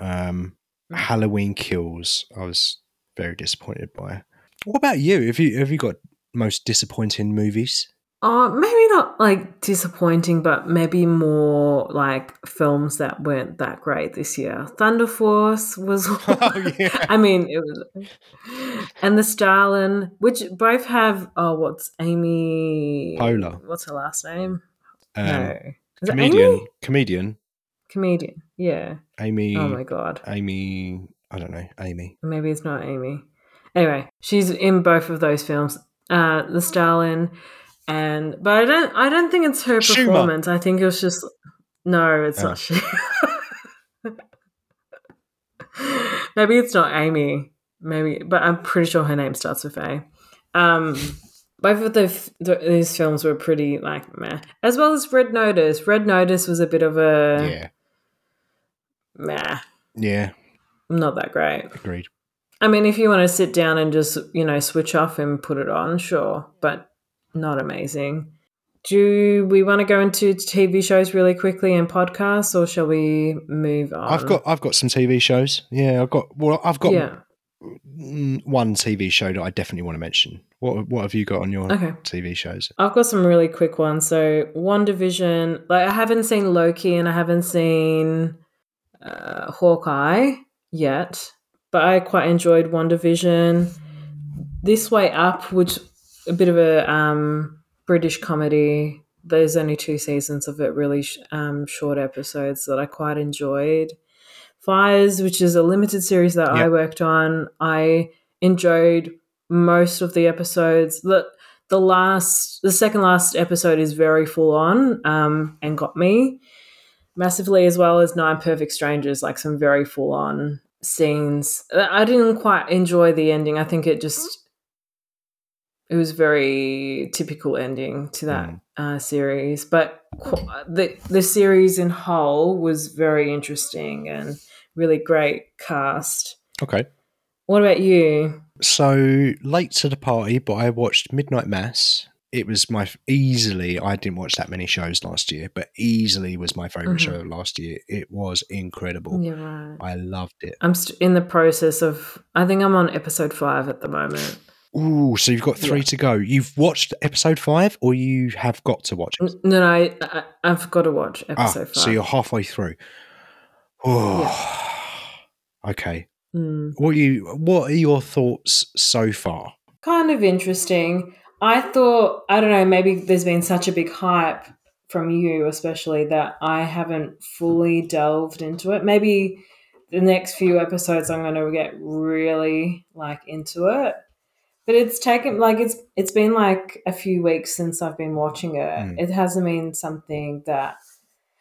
Um, Mm. Halloween Kills, I was very disappointed by. What about you? Have you have you got most disappointing movies? Oh, maybe not like disappointing, but maybe more like films that weren't that great this year. Thunder Force was. Oh, yeah. I mean, it was. And the Starling, which both have. Oh, what's Amy? Poehler. What's her last name? Um, no. Is comedian, comedian, Comedian. Yeah. Amy, Oh my god. Amy. I don't know, Amy. Maybe it's not Amy. Anyway, she's in both of those films. Uh, the Starling, and but I don't. I don't think it's her Schumer. performance. I think it was just no. It's Oh. not she. Maybe it's not Amy. Maybe, but I'm pretty sure her name starts with A. Um, both of the, f- these films were pretty like meh, as well as Red Notice. Red Notice was a bit of a yeah, meh, yeah, not that great. agreed. I mean, if you want to sit down and just, you know, switch off and put it on, sure, but not amazing. Do we want to go into TV shows really quickly and podcasts, or shall we move on? I've got I've got some TV shows. Yeah, I've got well, I've got yeah. mm, one TV show that I definitely want to mention. What what have you got on your Okay. TV shows? I've got some really quick ones. So, WandaVision, like I haven't seen Loki and I haven't seen uh, Hawkeye yet, but I quite enjoyed WandaVision. This Way Up, which a bit of a um, British comedy. There's only two seasons of it, really sh- um, short episodes that I quite enjoyed. Fires, which is a limited series that I worked on, I enjoyed most of the episodes. The the last, the second last episode is very full on um, and got me massively, as well as Nine Perfect Strangers, like some very full on scenes. I didn't quite enjoy the ending. I think it just it was very typical ending to that Mm. uh, series, but qu- the the series in whole was very interesting and really great cast. Okay. What about you? So late to the party, but I watched Midnight Mass, it was my easily. I didn't watch that many shows last year, but easily was my favorite Mhm. show last year. It was incredible. You're. I loved it. I'm st- in the process of. I think I'm on episode five at the moment. Ooh, so you've got three Yeah. to go. You've watched episode five, or you have got to watch it. No, no, I, I, I've got to watch Ah, episode five. so you're halfway through. Oh, okay. Mm. What you? What are your thoughts so far? Kind of interesting. I thought, I don't know, maybe there's been such a big hype from you, especially, that I haven't fully delved into it. Maybe the next few episodes I'm going to get really like into it. But it's taken like it's it's been like a few weeks since I've been watching it. Mm. It hasn't been something that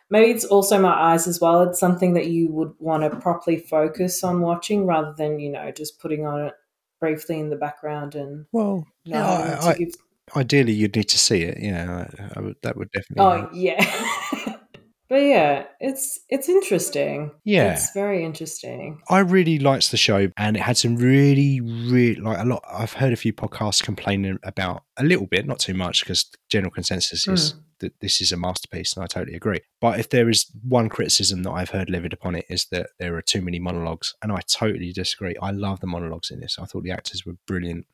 maybe it's also my eyes as well. It's something that you would want to properly focus on watching rather than you know just putting on briefly in the background and Well, yeah, I- I- give. ideally you'd need to see it. Yeah, I, I would, that would definitely. Oh help. yeah, but yeah, it's it's interesting. Yeah. it's very interesting. I really liked the show, and it had some really, really like a lot. I've heard a few podcasts complaining about a little bit, not too much, because general consensus is mm. That this is a masterpiece, and I totally agree. But if there is one criticism that I've heard levied upon it, is that there are too many monologues, and I totally disagree. I love the monologues in this. I thought the actors were brilliant.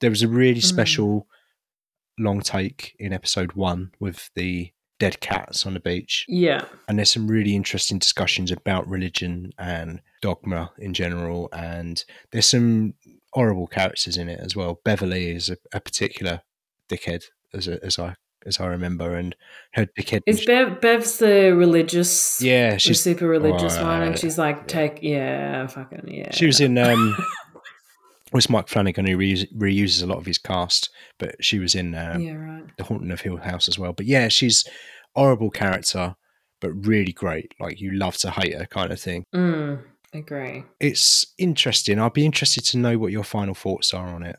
There was a really Mm. special long take in episode one with the dead cats on the beach Yeah, and there's some really interesting discussions about religion and dogma in general and there's some horrible characters in it as well beverly is a, a particular dickhead as, a, as i as i remember and her dickhead is Bev Bev's the religious? yeah she's super religious Oh, one, and she's like, yeah. take yeah, fucking yeah. she was in um was mike flanagan who reuse, reuses a lot of his cast but she was in um, yeah, right. the haunting of hill house as well but yeah she's horrible character but really great like you love to hate her kind of thing Mm, agree. it's interesting. I'd be interested to know what your final thoughts are on it.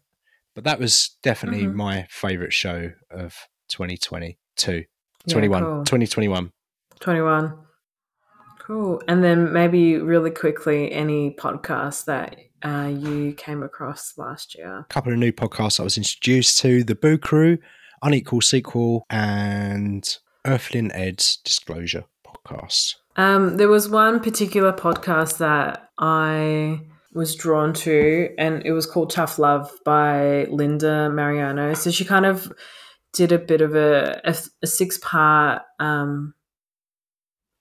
But that was definitely Mhm. my favourite show of 2022. Yeah, 21. cool. 2021. 21. Cool. And then maybe really quickly, any podcast that uh, you came across last year? A couple of new podcasts I was introduced to The Boo Crew, Unequal Sequel, and Earthling Ed's Disclosure podcast. Um, there was one particular podcast that I was drawn to, and it was called Tough Love by Linda Mariano. So she kind of did a bit of a, a, a six part um,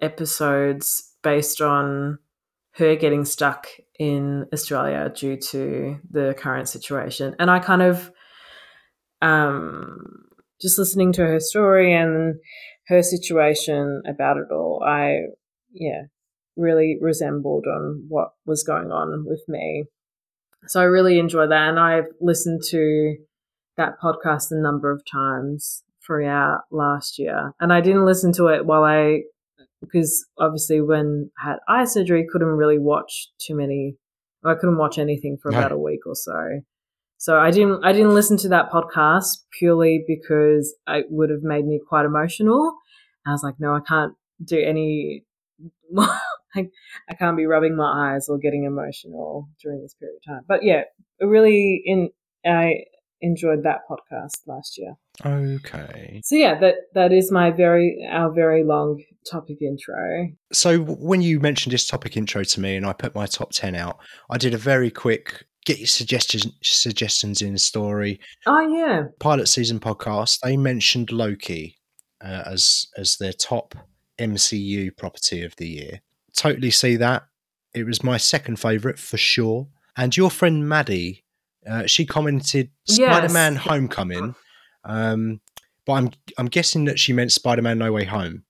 episodes based on her getting stuck in Australia due to the current situation. And I kind of um, just listening to her story and her situation about it all, I yeah, really resembled on what was going on with me. So I really enjoy that. And I've listened to that podcast a number of times throughout last year. And I didn't listen to it while I, because obviously when I had eye surgery, couldn't really watch too many, I couldn't watch anything for about a week or so. So I didn't, I didn't listen to that podcast purely because it would have made me quite emotional. I was like, no, I can't do any I, I can't be rubbing my eyes or getting emotional during this period of time. But yeah, really in I enjoyed that podcast last year. Okay. So yeah, that that is my very our very long topic intro. So when you mentioned this topic intro to me and I put my top 10 out, I did a very quick get your suggestions suggestions in story. Oh yeah. pilot season podcast, they mentioned Loki uh, as as their top MCU property of the year. Totally see that. It was my second favorite for sure. And your friend Maddie, uh, she commented Spider-Man: Homecoming, um, but I'm I'm guessing that she meant Spider-Man: No Way Home.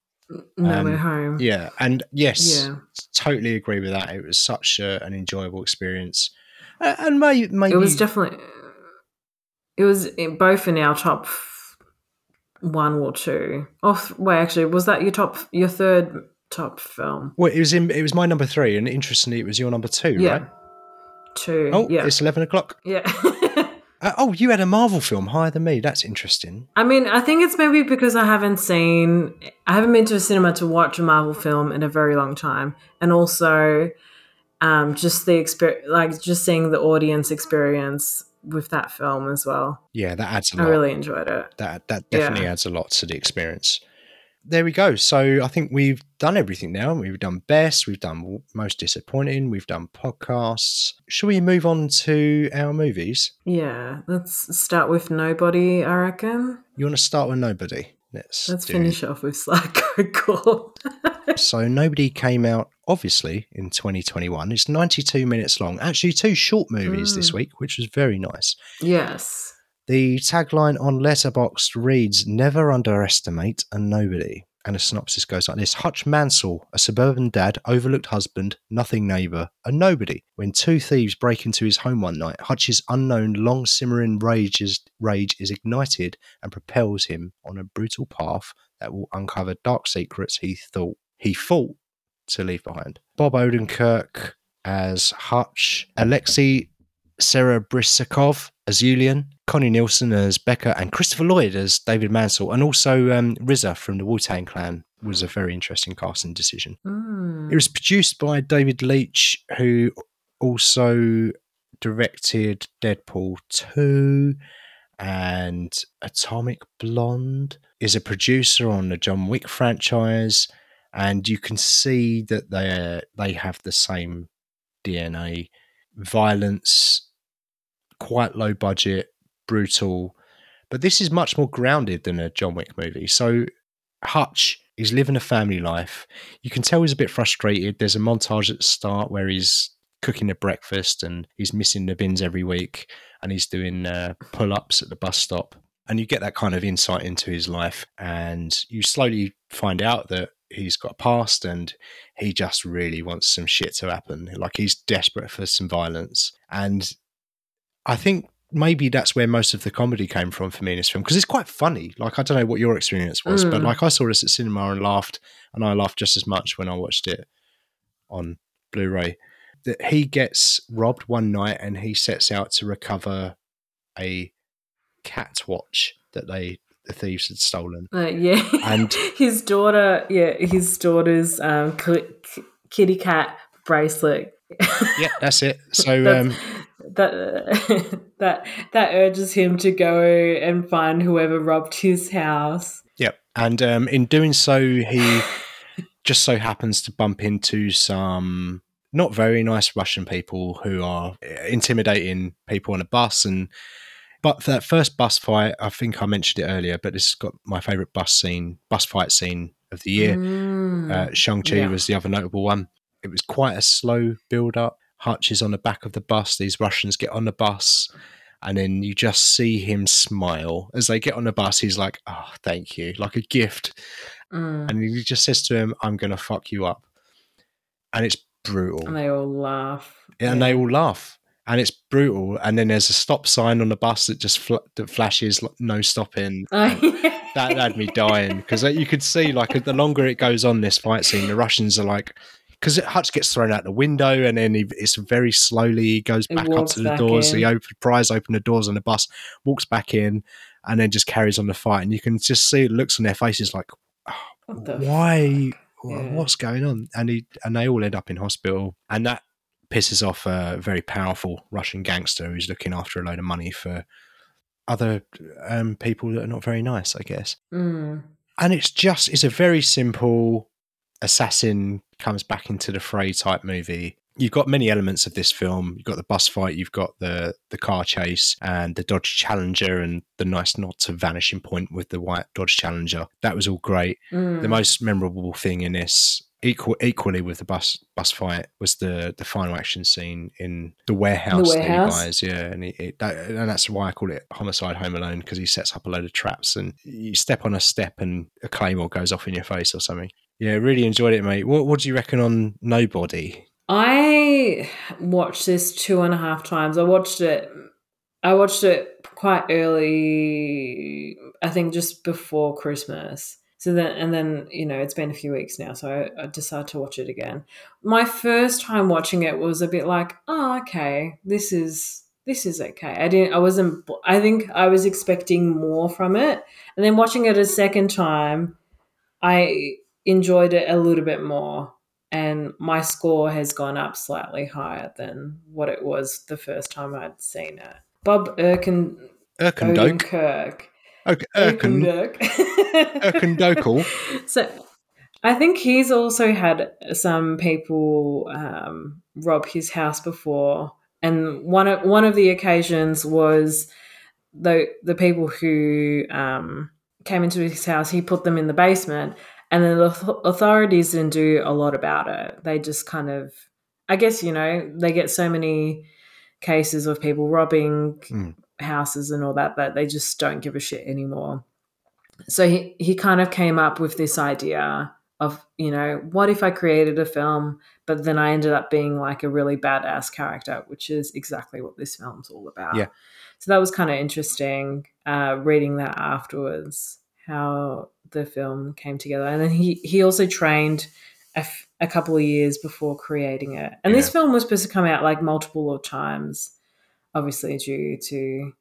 No Um, way home. Yeah, and yes, Yeah. totally agree with that. It was such a, an enjoyable experience, uh, and may, maybe It was definitely it was in, both in our top one or two. Oh, wait, actually, was that your top your third top film? well, it was in it was my number three, and interestingly, it was your number two, Yeah. right? Two. Oh, yeah. it's 11 o'clock. Yeah. Uh, oh, you had a Marvel film higher than me. That's interesting. I mean, I think it's maybe because I haven't seen, I haven't been to a cinema to watch a Marvel film in a very long time, and also, um, just the experience, like just seeing the audience experience with that film as well. Yeah, that adds a I lot. I really enjoyed it. that that Yeah. definitely adds a lot to the experience. There we go. So I think we've done everything now. We've done best. We've done most disappointing. We've done podcasts. Shall we move on to our movies? Yeah, let's start with Nobody, I reckon. You want to start with nobody? Let's Let's finish off with Psycho. So Nobody came out obviously in 2021. It's 92 minutes long. Actually, two short movies this Mm. week, which was very nice. yes. The tagline on Letterboxd reads "Never underestimate a nobody." And a synopsis goes like this Hutch Mansell, a suburban dad, overlooked husband, nothing neighbour, a nobody. When two thieves break into his home one night, Hutch's unknown, long simmering rage is, rage is ignited and propels him on a brutal path that will uncover dark secrets he thought he fought to leave behind. Bob Odenkirk as Hutch, Alexei Serebryakov as Julian, Connie Nielsen as Becca, and Christopher Lloyd as David Mansell, and also um, RZA from the Wu Tang Clan was a very interesting casting decision. Mm. It was produced by David Leitch, who also directed Deadpool 2 and Atomic Blonde, is a producer on the John Wick franchise, and you can see that they they have the same DNA, violence, quite low budget, brutal, but this is much more grounded than a John Wick movie. So Hutch is living a family life. You can tell he's a bit frustrated. There's a montage at the start where he's cooking a breakfast and he's missing the bins every week and he's doing uh, pull ups at the bus stop. And you get that kind of insight into his life. And you slowly find out that he's got a past and he just really wants some shit to happen. Like he's desperate for some violence. And I think maybe that's where most of the comedy came from for me in this film because it's quite funny. Like I don't know what your experience was, but Mm. like I saw this at cinema and laughed, and I laughed just as much when I watched it on Blu-ray. That he gets robbed one night and he sets out to recover a cat watch that they the thieves had stolen. Uh, yeah. And- his daughter, yeah, his daughter's um, kitty cat bracelet. Yeah, that's it. So That's- um, that that that urges him to go and find whoever robbed his house. Yep. And um, in doing so, he just so happens to bump into some not very nice Russian people who are intimidating people on a bus. And but that first bus fight, I think I mentioned it earlier, but this has got my favorite bus scene, bus fight scene of the year. Mm. Uh, Shang-Chi Yeah. was the other notable one. It was quite a slow build up. Hutch is on the back of the bus. These Russians get on the bus, and then you just see him smile as they get on the bus. He's like, "Oh, thank you," like a gift, Mm. and he just says to him, "I'm to fuck you up," and it's brutal, and they all laugh. and they all laugh, and it's brutal. And then there's a stop sign on the bus that just fl- that flashes like, no stopping. that that had me dying because you could see like the longer it goes on this fight scene, the Russians are like because Hutch gets thrown out the window and then he, it's very slowly he goes back up to the doors. in. He open, pries open the doors on the bus, walks back in, and then just carries on the fight. And you can just see it looks on their faces like, What why? Yeah. What's going on? And he and they all end up in hospital, and that pisses off a very powerful Russian gangster who's looking after a load of money for other um, people that are not very nice, I guess Mm. and it's just it's a very simple assassin comes back into the fray type movie. You've got many elements of this film. You've got the bus fight you've got the the car chase and the dodge challenger and the nice nod to vanishing point with the white dodge challenger. That was all great. Mm. the most memorable thing in this equal equally with the bus bus fight was the the final action scene in the warehouse, that warehouse? he buys yeah and he, it, that, and that's why i call it homicide home alone because he sets up a load of traps and you step on a step and a claymore goes off in your face or something yeah really enjoyed it mate what, what do you reckon on nobody I watched this two and a half times. I watched it. I watched it quite early. I think just before Christmas. So then, and then you know, it's been a few weeks now, so I, I decided to watch it again. My first time watching it was a bit like, oh, okay, this is this is okay. I didn't. I wasn't. I think I was expecting more from it, and then watching it a second time, I enjoyed it a little bit more and my score has gone up slightly higher than what it was the first time I'd seen it. Bob Erkin Erkendoke. Odenkirk. Okay, Erkendokal. so I think he's also had some people um, rob his house before, and one of one of the occasions was the the people who um, came into his house. He put them in the basement, and then the authorities didn't do a lot about it. They just kind of, I guess, you know, they get so many cases of people robbing Mm. houses and all that that they just don't give a shit anymore. So he, he kind of came up with this idea of, you know, what if I created a film, but then I ended up being like a really badass character, which is exactly what this film's all about. Yeah. So that was kind of interesting uh, reading that afterwards, how the film came together. And then he, he also trained a, f- a couple of years before creating it. And this film was supposed to come out like multiple of times, obviously due to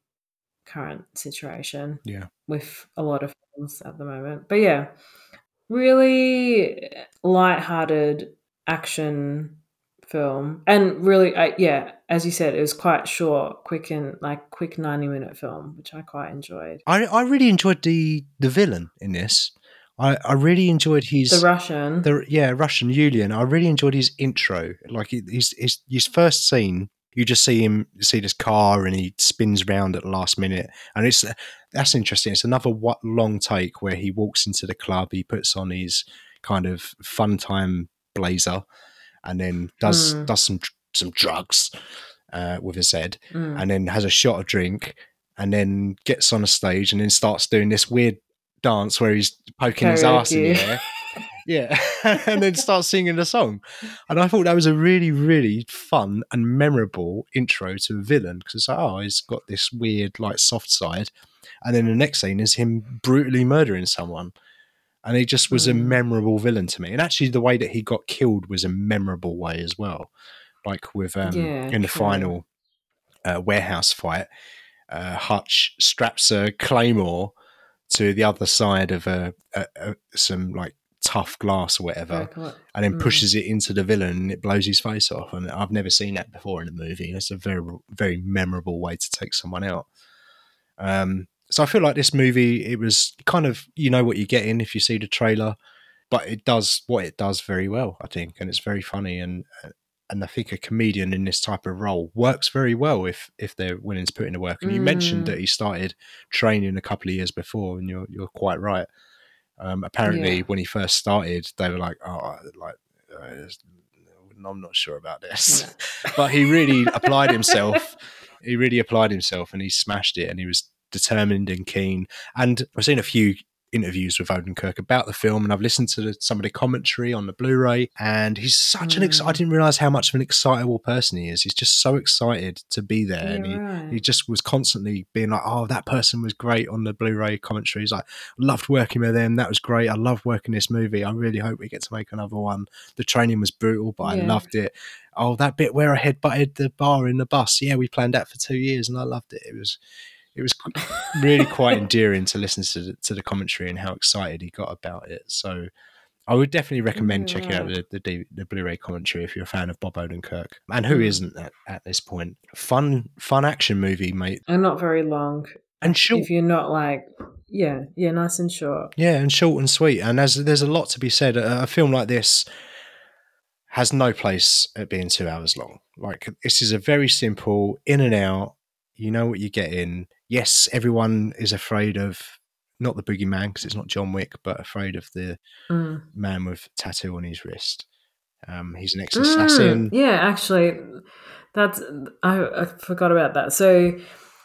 current situation Yeah. with a lot of films at the moment. But yeah, really light-hearted action film and really uh, yeah as you said it was quite short quick and like quick 90 minute film which i quite enjoyed I, I really enjoyed the the villain in this. I, I really enjoyed his the russian the yeah Russian Julian. I really enjoyed his intro. Like his his his first scene, you just see him see this car and he spins round at the last minute, and it's that's interesting. It's another what long take where he walks into the club, he puts on his kind of fun time blazer, and then does Mm. does some some drugs uh, with his head, Mm. and then has a shot of drink, and then gets on a stage and then starts doing this weird dance where he's poking his ass in the air. Yeah, and then starts singing the song. And I thought that was a really, really fun and memorable intro to a villain because like, oh, he's got this weird, like, soft side. And then the next scene is him brutally murdering someone. And he just was a Mm. memorable villain to me. And actually, the way that he got killed was a memorable way as well. Like with um, Yeah, in the true. final uh, warehouse fight, uh, Hutch straps a claymore to the other side of a, a, a some like tough glass or whatever, cool. and then Mm. pushes it into the villain and it blows his face off. And I've never seen that before in a movie. It's a very very memorable way to take someone out. Um, so I feel like this movie it was kind of you know what you get in if you see the trailer, but it does what it does very well, I think, and it's very funny and. And I think a comedian in this type of role works very well if if they're willing to put in the work. And you mentioned Mm. that he started training a couple of years before, and you're you're quite right. Um, apparently, Yeah. when he first started, they were like, "Oh, like uh, I'm not sure about this," but he really applied himself. He really applied himself, and he smashed it. And he was determined and keen. And I've seen a few interviews with Odenkirk about the film, and I've listened to some of the commentary on the Blu-ray. And he's such an ex- Mm. I didn't realize how much of an excitable person he is. He's just so excited to be there, and he, right. he just was constantly being like, "Oh, that person was great on the Blu-ray commentary." He's like, "Loved working with them. That was great. I love working this movie. I really hope we get to make another one. The training was brutal, but I loved it. Oh, that bit where I head butted the bar in the bus. Yeah, we planned that for two years, and I loved it. It was." It was really quite endearing to listen to the, to the commentary and how excited he got about it. So, I would definitely recommend Yeah, checking out the, the the Blu-ray commentary if you're a fan of Bob Odenkirk, and who Mm. not at, at this point? Fun, fun action movie, mate, and not very long and short. if you're not like yeah yeah nice and short Yeah, and short and sweet. And as there's a lot to be said. A, a film like this has no place at being two hours long. Like this is a very simple in and out. You know what you get in. Yes, everyone is afraid of not the boogeyman because it's not John Wick, but afraid of the Mm. man with tattoo on his wrist. Um, he's an ex Mm, assassin. yeah actually that's I, I forgot about that so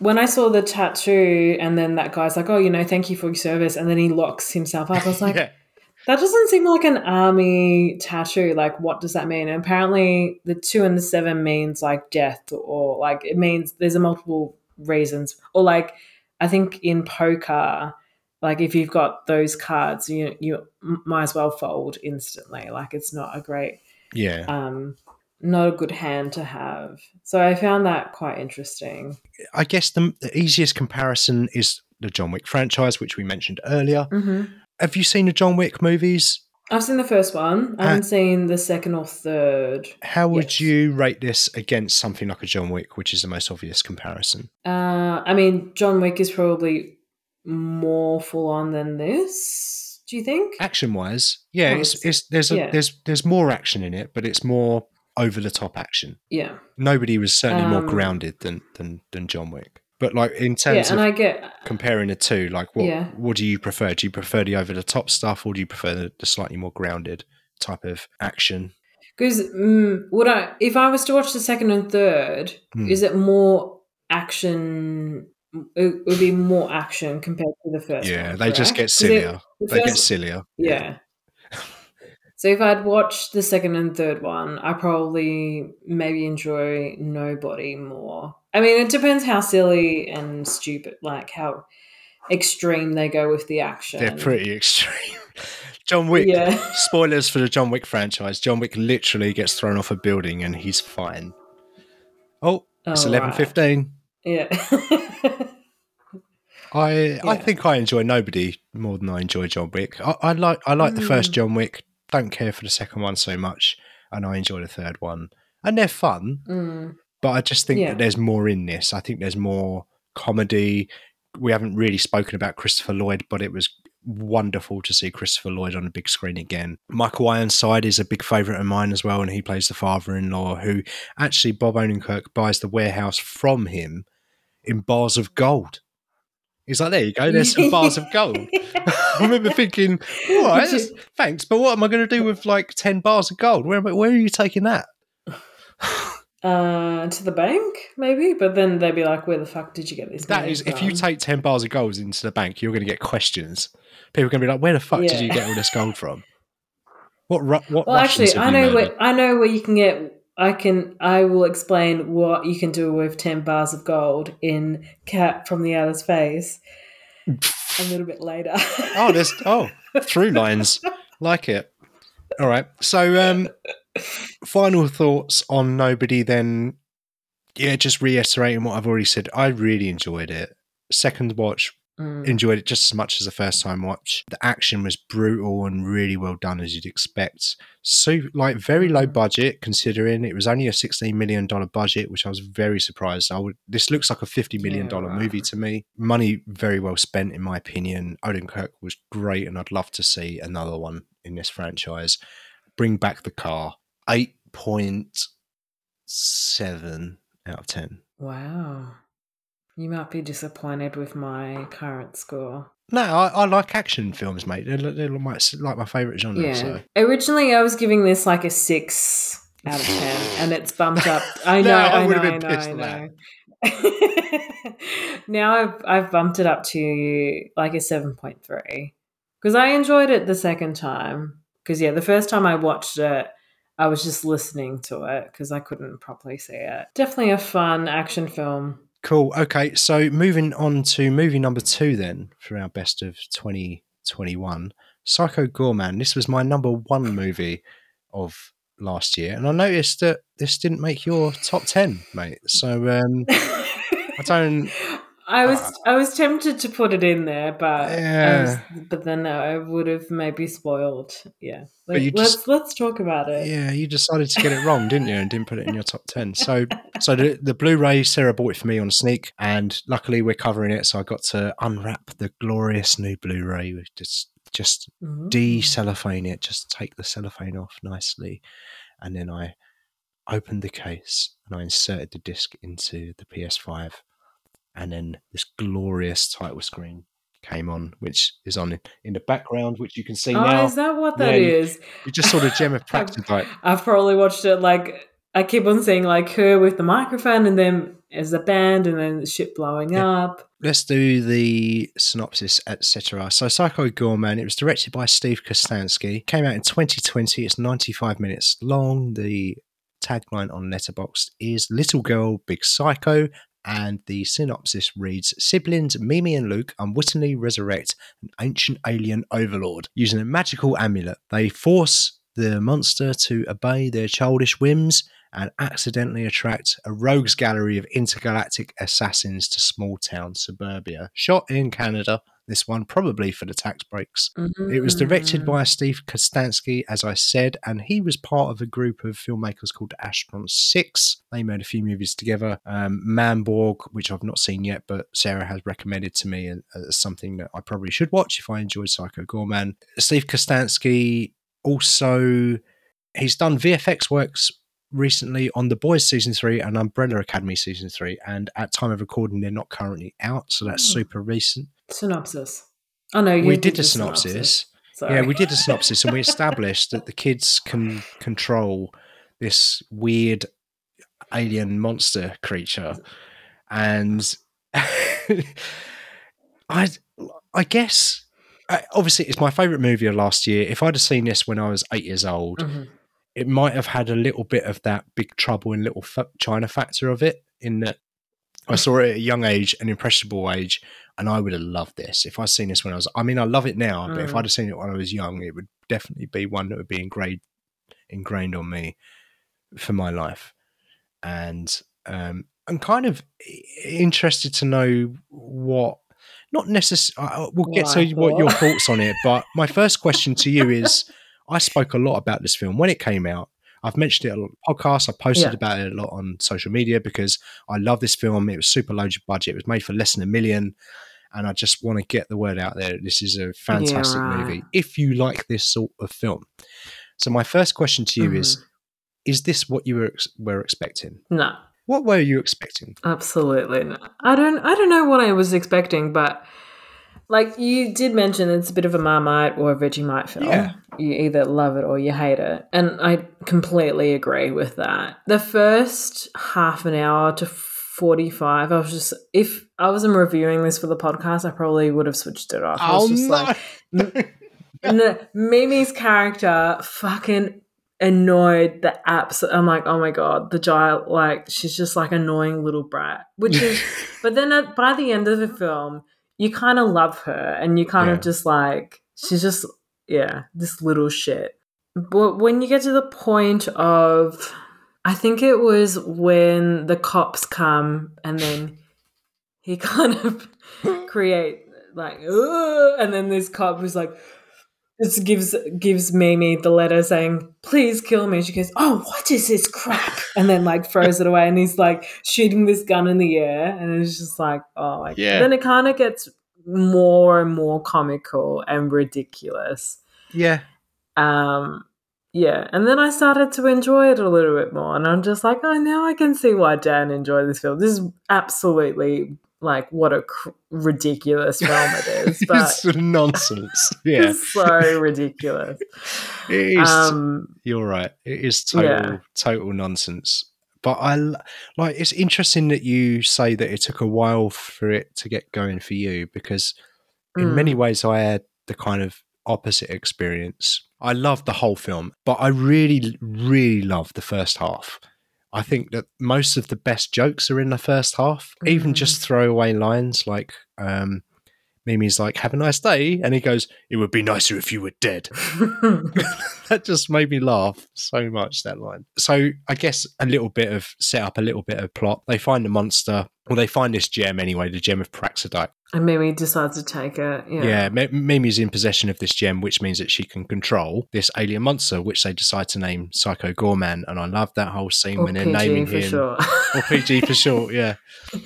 when i saw the tattoo and then that guy's like oh you know thank you for your service and then he locks himself up i was like yeah. That doesn't seem like an army tattoo like what does that mean and apparently the two and the seven means like death or like it means there's a multiple reasons or like i think in poker like if you've got those cards you you might as well fold instantly like it's not a great Yeah. um not a good hand to have so i found that quite interesting I guess the, the easiest comparison is the John Wick franchise, which we mentioned earlier. mm-hmm. Have you seen the John Wick movies? I've seen the first one. I Uh, haven't seen the second or third. How would Yes. you rate this against something like a John Wick, which is the most obvious comparison? Uh, I mean, John Wick is probably more full on than this. Do you think? Action wise, yeah, Oh, it's, it's- there's a, yeah. there's there's more action in it, but it's more over the top action. Yeah, Nobody was certainly more Um, grounded than than than John Wick. But like in yeah, terms and of I get comparing the two, like what Yeah. what do you prefer? Do you prefer the over the top stuff, or do you prefer the, the slightly more grounded type of action? because mm, would I if I was to watch the second and third, Hmm. is it more action? It would be more action compared to the first. yeah, one, they just get 'Cause it- sillier. the they get first- sillier. Yeah. so if I'd watched the second and third one, I probably maybe enjoy Nobody more. I mean, it depends how silly and stupid, like how extreme they go with the action. They're pretty extreme. John Wick. Yeah. Spoilers for the John Wick franchise. John Wick literally gets thrown off a building and he's fine. Oh, it's Oh, eleven right. fifteen. Yeah. I I think I enjoy Nobody more than I enjoy John Wick. I, I like I like the first Mm. John Wick. Don't care for the second one so much, and I enjoy the third one. And they're fun, Mm. But I just think Yeah. that there's more in this. I think there's more comedy. We haven't really spoken about Christopher Lloyd, but it was wonderful to see Christopher Lloyd on the big screen again. Michael Ironside is a big favourite of mine as well, and he plays the father-in-law who actually Bob Odenkirk buys the warehouse from him in bars of gold. He's like, there you go, there's some bars of gold. I remember thinking, all right, thanks, but what am I going to do with like 10 bars of gold? Where, where are you taking that? uh, to the bank, maybe, but then they'd be like, "Where the fuck did you get this?" That is, if you take 10 bars of gold into the bank, you're going to get questions. People are going to be like, where the fuck did you get all this gold from? What, Ru- what Well, Russians actually, I know murdered? where I know where you can get. I can. I will explain what you can do with ten bars of gold in "Cat from the Outer Space" a little bit later. Oh, there's, oh, through lines. Like it. All right. So, um, final thoughts on Nobody then. Yeah, just reiterating what I've already said. I really enjoyed it. Second watch, Mm. enjoyed it just as much as the first time watch. The action was brutal and really well done as you'd expect. So like very low Mhm. budget considering it was only a sixteen million dollar budget, which I was very surprised. I would this looks like a fifty million Yeah, movie to me. Money very well spent in my opinion. Odenkirk was great and I'd love to see another one in this franchise. Bring back the car. Eight point seven out of ten. Wow, you might be disappointed with my current score. No, I, I like action films, mate. They're, they're my, like my favourite genre. Yeah. So. Originally, I was giving this like a six out of ten, and it's bumped up. I No, know. I I, know. I been know. pissed I know. now I've I've bumped it up to like a seven point three because I enjoyed it the second time. Because yeah, the first time I watched it, I was just listening to it because I couldn't properly see it. Definitely a fun action film. Cool. Okay, so moving on to movie number two then for our best of 2021, Psycho Goreman. This was my number one movie of last year, and I noticed that this didn't make your top ten, mate. So um, I don't. I was ah. I was tempted to put it in there, but Yeah. was, but then I would have maybe spoiled. Yeah, you let's let's talk about it. Yeah, you decided to get it wrong, didn't you? And didn't put it in your top ten. So, so the, the Blu-ray Sarah bought it for me on sneak, and luckily we're covering it, so I got to unwrap the glorious new Blu-ray. with Just, just Ooh. de-cellophane it, just take the cellophane off nicely, and then I opened the case and I inserted the disc into the PS5, and then this glorious title screen came on, which is on in the background, which you can see Oh, now. is that what that Yeah, is? You just saw the gem of practice, like I've probably watched it like I keep on seeing like her with the microphone, and then as a band, and then the ship blowing Yeah. up. let's do the synopsis, etc. So, Psycho Goreman, it was directed by Steve Kostanski, came out in 2020. It's 95 minutes long. The tagline on Letterboxd is Little Girl, Big Psycho. And the synopsis reads Siblings Mimi and Luke unwittingly resurrect an ancient alien overlord. Using a magical amulet, they force the monster to obey their childish whims and accidentally attract a rogues gallery of intergalactic assassins to small town suburbia. Shot in Canada, this one probably for the tax breaks. It was directed Mm. by Steve Kostanski, as I said, and he was part of a group of filmmakers called Astron Six. They made a few movies together. Um, Manborg, which I've not seen yet, but Sarah has recommended to me as as something that I probably should watch if I enjoyed Psycho Goreman. Steve Kostanski also he's done VFX works recently on The Boys season three and Umbrella Academy season three, and at time of recording, they're not currently out, so that's Oh. super recent. Synopsis. Oh no, you we did a synopsis. Sorry. Yeah, we did a synopsis, and we established that the kids can control this weird alien monster creature, and I, I guess, obviously, it's my favorite movie of last year. If I'd have seen this when I was eight years old, Mhm. it might have had a little bit of that Big Trouble in Little China factor of it. In that, I saw it at a young age, an impressionable age, and I would have loved this if I'd seen this when I was. I mean, I love it now, but if Mm. I'd have seen it when I was young, it would definitely be one that would be ingrained ingrained on me for my life. And um, I'm kind of interested to know what. Not necessarily. We'll get What to what your thoughts on it, but my first question to you is: I spoke a lot about this film when it came out. I've mentioned it a lot on podcasts. I posted Yeah. about it a lot on social media because I love this film. It was super low budget. It was made for less than a million. And I just want to get the word out there. This is a fantastic right. movie if you like this sort of film. So, my first question to you is mm-hmm. Is this what you were, ex- were expecting? no, What were you expecting? absolutely not. I don't. I don't know what I was expecting, but like you did mention, it's a bit of a Marmite or a Vegemite film. Yeah. You either love it or you hate it, and I completely agree with that. The first half an hour to 45 i was just if i wasn't reviewing this for the podcast i probably would have switched it off I was oh, just like, no, Mimi's character fucking annoyed the apps. I'm like, oh my god, the giant like she's just like annoying little brat. Which is, but then at, by the end of the film, you kind of love her, and you kind Yeah. of just like she's just yeah, this little shit. But when you get to the point of, I think it was when the cops come and then he kind of create like, and then this cop was like, this gives gives Mimi the letter saying, "Please kill me." She goes, "Oh, what is this crap?" And then like throws it away, and he's like shooting this gun in the air, and it's just like, oh my. Yeah. Then it kind of gets more and more comical and ridiculous. yeah. Um, yeah, and then I started to enjoy it a little bit more, and I'm just like, oh, now I can see why Dan enjoyed this film. This is absolutely like what a cr- ridiculous film it is, but it's nonsense. Yeah. it's so ridiculous. It is. Um, You're right. It is total, Yeah. total nonsense. But I like. It's interesting that you say that it took a while for it to get going for you because, in Mm. many ways, I had the kind of opposite experience. I loved the whole film, but I really, really loved the first half. I think that most of the best jokes are in the first half, even Mm. just throwaway lines like. Um, Mimi's like, "Have a nice day," and he goes, "It would be nicer if you were dead." that just made me laugh so much that line so i guess a little bit of set up a little bit of plot they find the monster well they find this gem anyway the gem of praxidite and Mimi decides to take it. Yeah. yeah, Mi- mimi's in possession of this gem which means that she can control this alien monster which they decide to name psycho goreman and i love that whole scene Or when they're PG naming for him sure. or pg for short yeah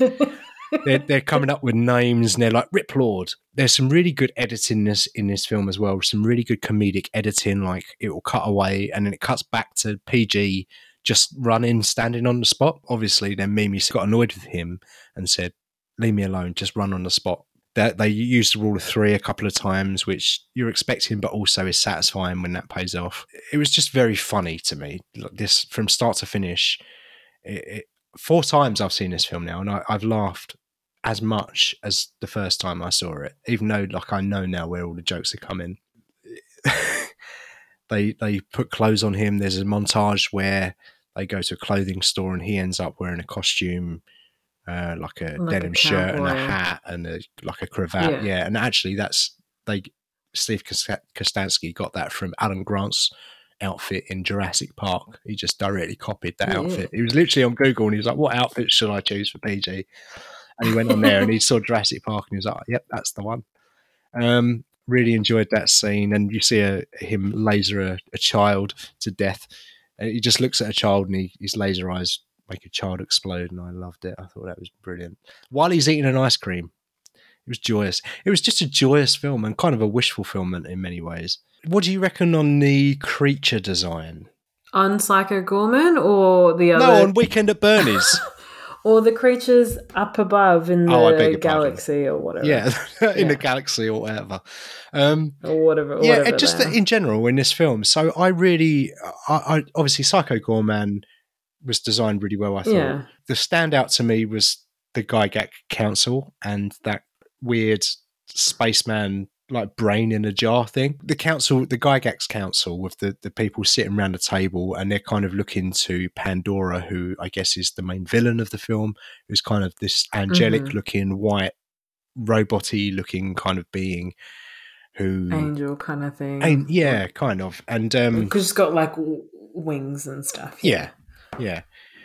they're, they're coming up with names and they're like Rip Lord. There's some really good editing in this in this film as well. Some really good comedic editing, like it will cut away and then it cuts back to PG just running, standing on the spot. Obviously, then Mimi got annoyed with him and said, "Leave me alone, just run on the spot." That they use the rule of three a couple of times, which you're expecting, but also is satisfying when that pays off. It was just very funny to me. Like this from start to finish. It, it, four times I've seen this film now, and I, I've laughed as much as the first time I saw it, even though like I know now where all the jokes are coming. they they put clothes on him. There's a montage where they go to a clothing store and he ends up wearing a costume, uh, like a Like a denim shirt and a hat and a, like a cravat. Yeah. Yeah. and actually that's they Steve Kos- Kostanski got that from Alan Grant's outfit in Jurassic Park. He just directly copied that Yeah. outfit. He was literally on Google and he was like, "What outfit should I choose for PG?" And he went on there and he saw Jurassic Park and he was like, "Yep, that's the one." Um, really enjoyed that scene, and you see a, him laser a, a child to death. And he just looks at a child and he, his laser eyes make a child explode, and I loved it. I thought that was brilliant. While he's eating an ice cream, it was joyous. It was just a joyous film and kind of a wish fulfillment in many ways. What do you reckon on the creature design? On Psycho Goreman or the other No, on Weekend at Bernie's. or the creatures up above in Oh, the pardon. galaxy or whatever. yeah, in the galaxy or whatever. Um, Or whatever. yeah, whatever just in general in this film. So I really, I, I obviously Psycho Goreman was designed really well. I thought Yeah. the standout to me was the Gygax Council and that weird spaceman like brain in a jar thing. The council, the Gygax Council, with the the people sitting around the table and they're kind of looking to Pandora, who I guess is the main villain of the film, who's kind of this angelic Mhm. looking white roboty looking kind of being who Angel kind of thing. and yeah kind of and um Because it's got like w- wings and stuff. yeah yeah.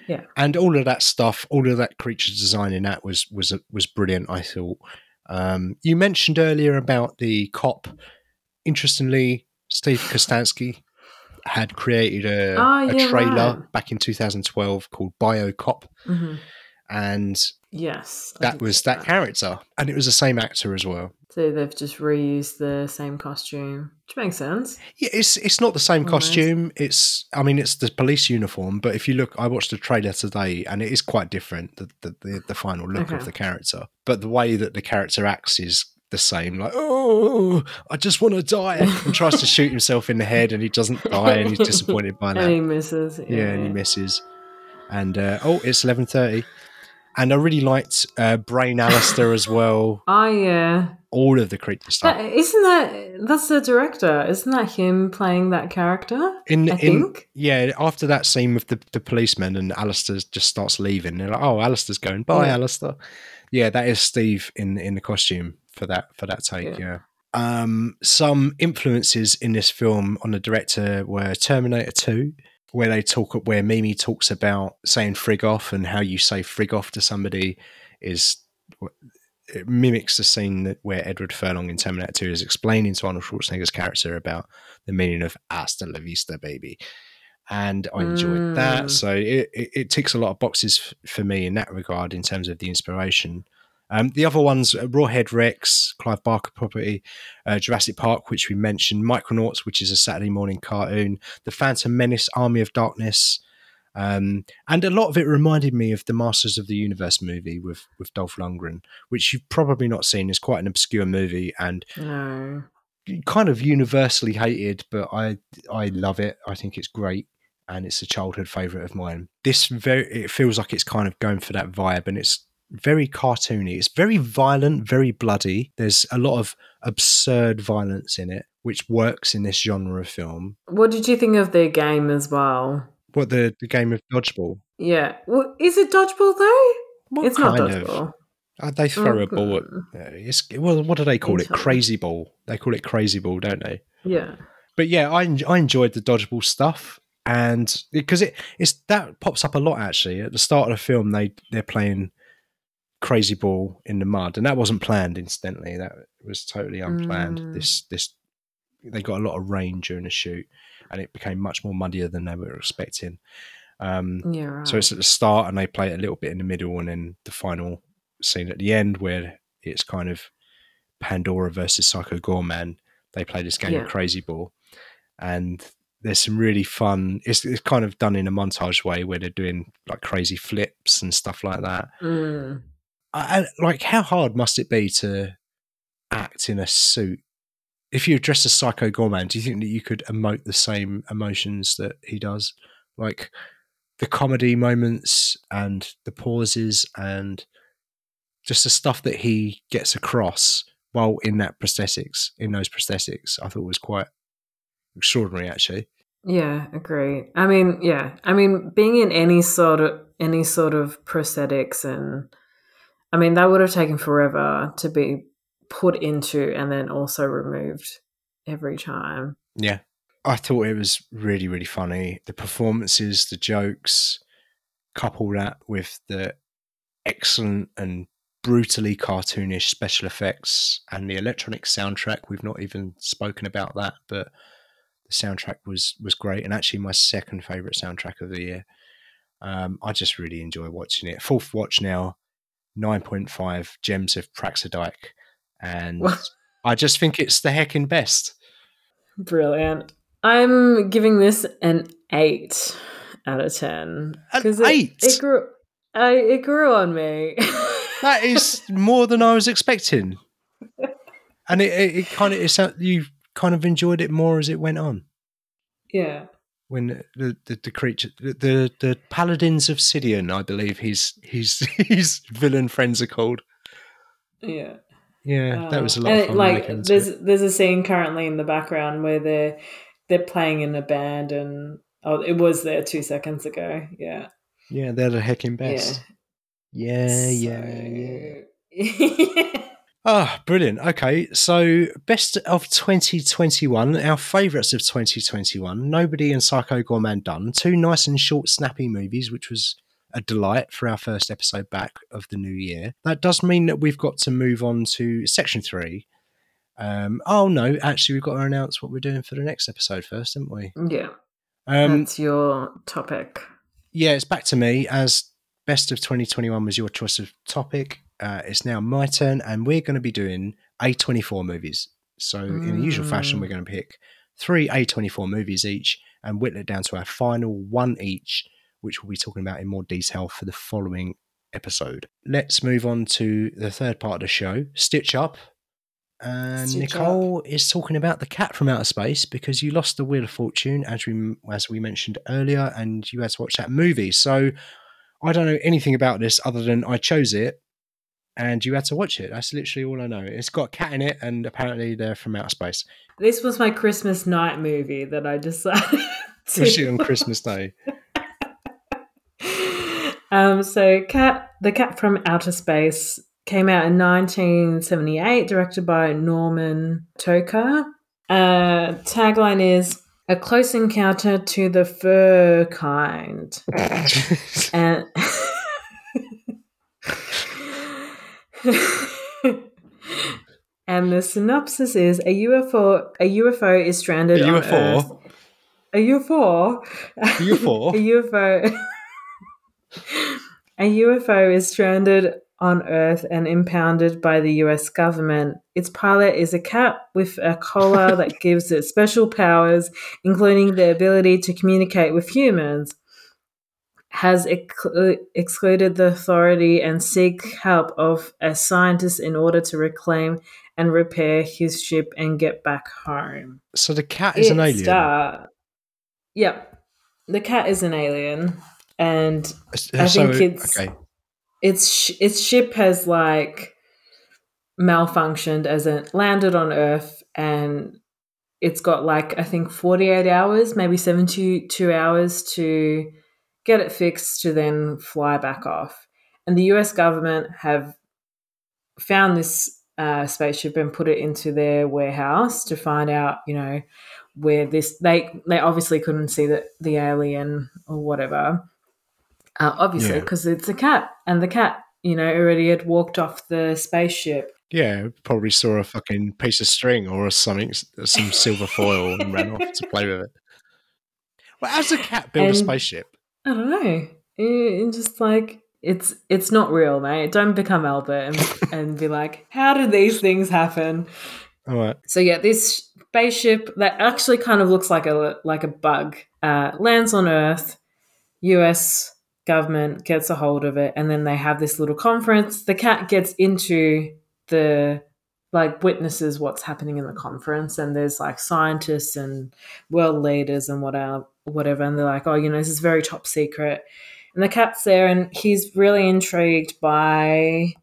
Yeah. and all of that stuff all of that creature design in that was was was brilliant i thought. Um you mentioned earlier about the cop. Interestingly Steve Kostanski had created a, Oh, a trailer right. back in 2012 called biocop. Hmm and Yes. I that was see that. character. And it was the same actor as well So they've just reused the same costume, which makes sense. Yeah, it's it's not the same Almost. costume. It's I mean it's the police uniform, but if you look, I watched the trailer today, and it is quite different. The the, the, the final look of the character, but the way that the character acts is the same. Like oh, I just want to die, and tries to shoot himself in the head, and he doesn't die, and he's disappointed by And that. he misses. Yeah, yeah, and he misses. And uh, oh, it's eleven thirty. And I really liked uh, Brain Alistair as well. Oh yeah. All of the creature stuff. Isn't that that's the director? Isn't that him playing that character? in, I in think. yeah, after that scene with the, the policeman and Alistair just starts leaving, they're like, "Oh, Alistair's going. Bye, Yeah. Alistair." Yeah, that is Steve in in the costume for that for that take. Yeah. Yeah. Um, some influences in this film on the director were Terminator Two, where they talk where Mimi talks about saying "frig off" and how you say "frig off" to somebody is. It mimics the scene that where Edward Furlong in Terminator 2 is explaining to Arnold Schwarzenegger's character about the meaning of hasta la vista, baby. And I enjoyed that. Mm. So it, it, it ticks a lot of boxes f- for me in that regard in terms of the inspiration. Um, the other ones, uh, Rawhead Rex, Clive Barker property, uh, Jurassic Park, which we mentioned, Micronauts, which is a Saturday morning cartoon, The Phantom Menace, Army of Darkness, um, and a lot of it reminded me of the Masters of the Universe movie with with Dolph Lundgren, which you've probably not seen. It's quite an obscure movie and No. kind of universally hated, but I I love it. I think it's great, and it's a childhood favorite of mine. This very it feels like it's kind of going for that vibe, and it's very cartoony. It's very violent, very bloody. There's a lot of absurd violence in it, which works in this genre of film. What did you think of their game as well? What the the game of dodgeball? Yeah. Well, is it dodgeball though? Well, it's not kind of. dodgeball. Uh, they throw a ball at. Uh, it's, well, what do they call it? Crazy ball. They call it crazy ball, don't they? Yeah. But yeah, I I enjoyed the dodgeball stuff, and because it it's that pops up a lot actually at the start of the film. They they're playing crazy ball in the mud, and that wasn't planned. Incidentally, that was totally unplanned. Mm. This this they got a lot of rain during the shoot, and it became much more muddier than they were expecting. Um, Yeah. Right. so it's at the start, and they play it a little bit in the middle, and then the final scene at the end where it's kind of Pandora versus Psycho Goreman. They play this game Yeah. of Crazy Ball, and there's some really fun. It's, it's kind of done in a montage way where they're doing like crazy flips and stuff like that. Mm. I, like, how hard must it be to act in a suit? If you dress as Psycho Goreman, do you think that you could emote the same emotions that he does? Like the comedy moments and the pauses and just the stuff that he gets across while in that prosthetics, in those prosthetics, I thought was quite extraordinary actually. Yeah, agree. I mean, yeah. I mean, being in any sort of any sort of prosthetics and I mean, that would have taken forever to be put into and then also removed every time. Yeah. I thought it was really, really funny. The performances, the jokes, couple that with the excellent and brutally cartoonish special effects and the electronic soundtrack. We've not even spoken about that, but the soundtrack was was great and actually my second favorite soundtrack of the year. Um, I just really enjoy watching it. Fourth watch now, nine point five gems of Praxidike, and I just think it's the heckin' best. Brilliant. I'm giving this an eight out of ten because it, it grew. I, it grew on me. That is more than I was expecting, and it, it, it kind of it's uh, you kind of enjoyed it more as it went on. yeah. When the the, the creature the, the paladins of Sidian, I believe his his his villain friends are called. Yeah. Yeah, that was a uh, lot And it- fun. like there's it. there's a scene currently in the background where they're they're playing in a band and oh it was there two seconds ago. Yeah. yeah, they're the hecking best. Yeah, yeah, So- yeah. Ah, brilliant. Okay, so best of 2021, our favourites of 2021. Nobody and Psycho Goreman done. Two nice and short, snappy movies, which was a delight for our first episode back of the new year. That does mean that we've got to move on to section three. Um, oh no, actually, we've got to announce what we're doing for the next episode first, haven't we? yeah. Um, That's your topic. yeah, it's back to me as best of 2021 was your choice of topic. Uh, it's now my turn, and we're going to be doing A24 movies. So, in the usual fashion, Mm. we're going to pick three A24 movies each and whittle it down to our final one each, which we'll be talking about in more detail for the following episode. Let's move on to the third part of the show Stitch Up. And Stitch Nicole is talking about the cat from outer space because you lost the Wheel of Fortune as we as we mentioned earlier, and you had to watch that movie. So I don't know anything about this other than I chose it, and you had to watch it. That's literally all I know. It's got a cat in it, and apparently they're from outer space, This was my Christmas night movie that I decided to especially on Christmas Day. um, so cat the cat from outer space came out in 1978 directed by Norman Tokar uh, tagline is a close encounter to the fur kind and and the synopsis is a UFO a UFO is stranded A on Earth. A UFO. A UFO? a UFO. a UFO is stranded on Earth and impounded by the US government. Its pilot is a cat with a collar that gives it special powers, including the ability to communicate with humans. Has exclu- uh, excluded the authority and seek help of a scientist in order to reclaim and repair his ship and get back home. so the cat is an alien. star- Yep. The cat is an alien and uh, I So- think it's- okay. its sh- its ship has like malfunctioned as it landed on Earth and it's got like I think 48 hours, maybe 72 hours to get it fixed to then fly back off. And the US government have found this uh, spaceship and put it into their warehouse to find out, you know, where this they they obviously couldn't see the the alien or whatever. Uh, obviously, Yeah. because it's a cat, and the cat, you know, already had walked off the spaceship. Yeah, probably saw a fucking piece of string or something, some silver foil, and ran off to play with it. Well, how's a cat build a spaceship? I don't know. It, just like it's it's not real, mate. Don't become Albert and, and be like, how did these things happen? All right. So yeah, this spaceship that actually kind of looks like a like a bug uh, lands on Earth. U.S. government gets a hold of it, and then they have this little conference. The cat gets into the like witnesses what's happening in the conference, and there's like scientists and world leaders and whatever, whatever, and they're like, oh, you know, this is very top secret. And the cat's there, and he's really intrigued by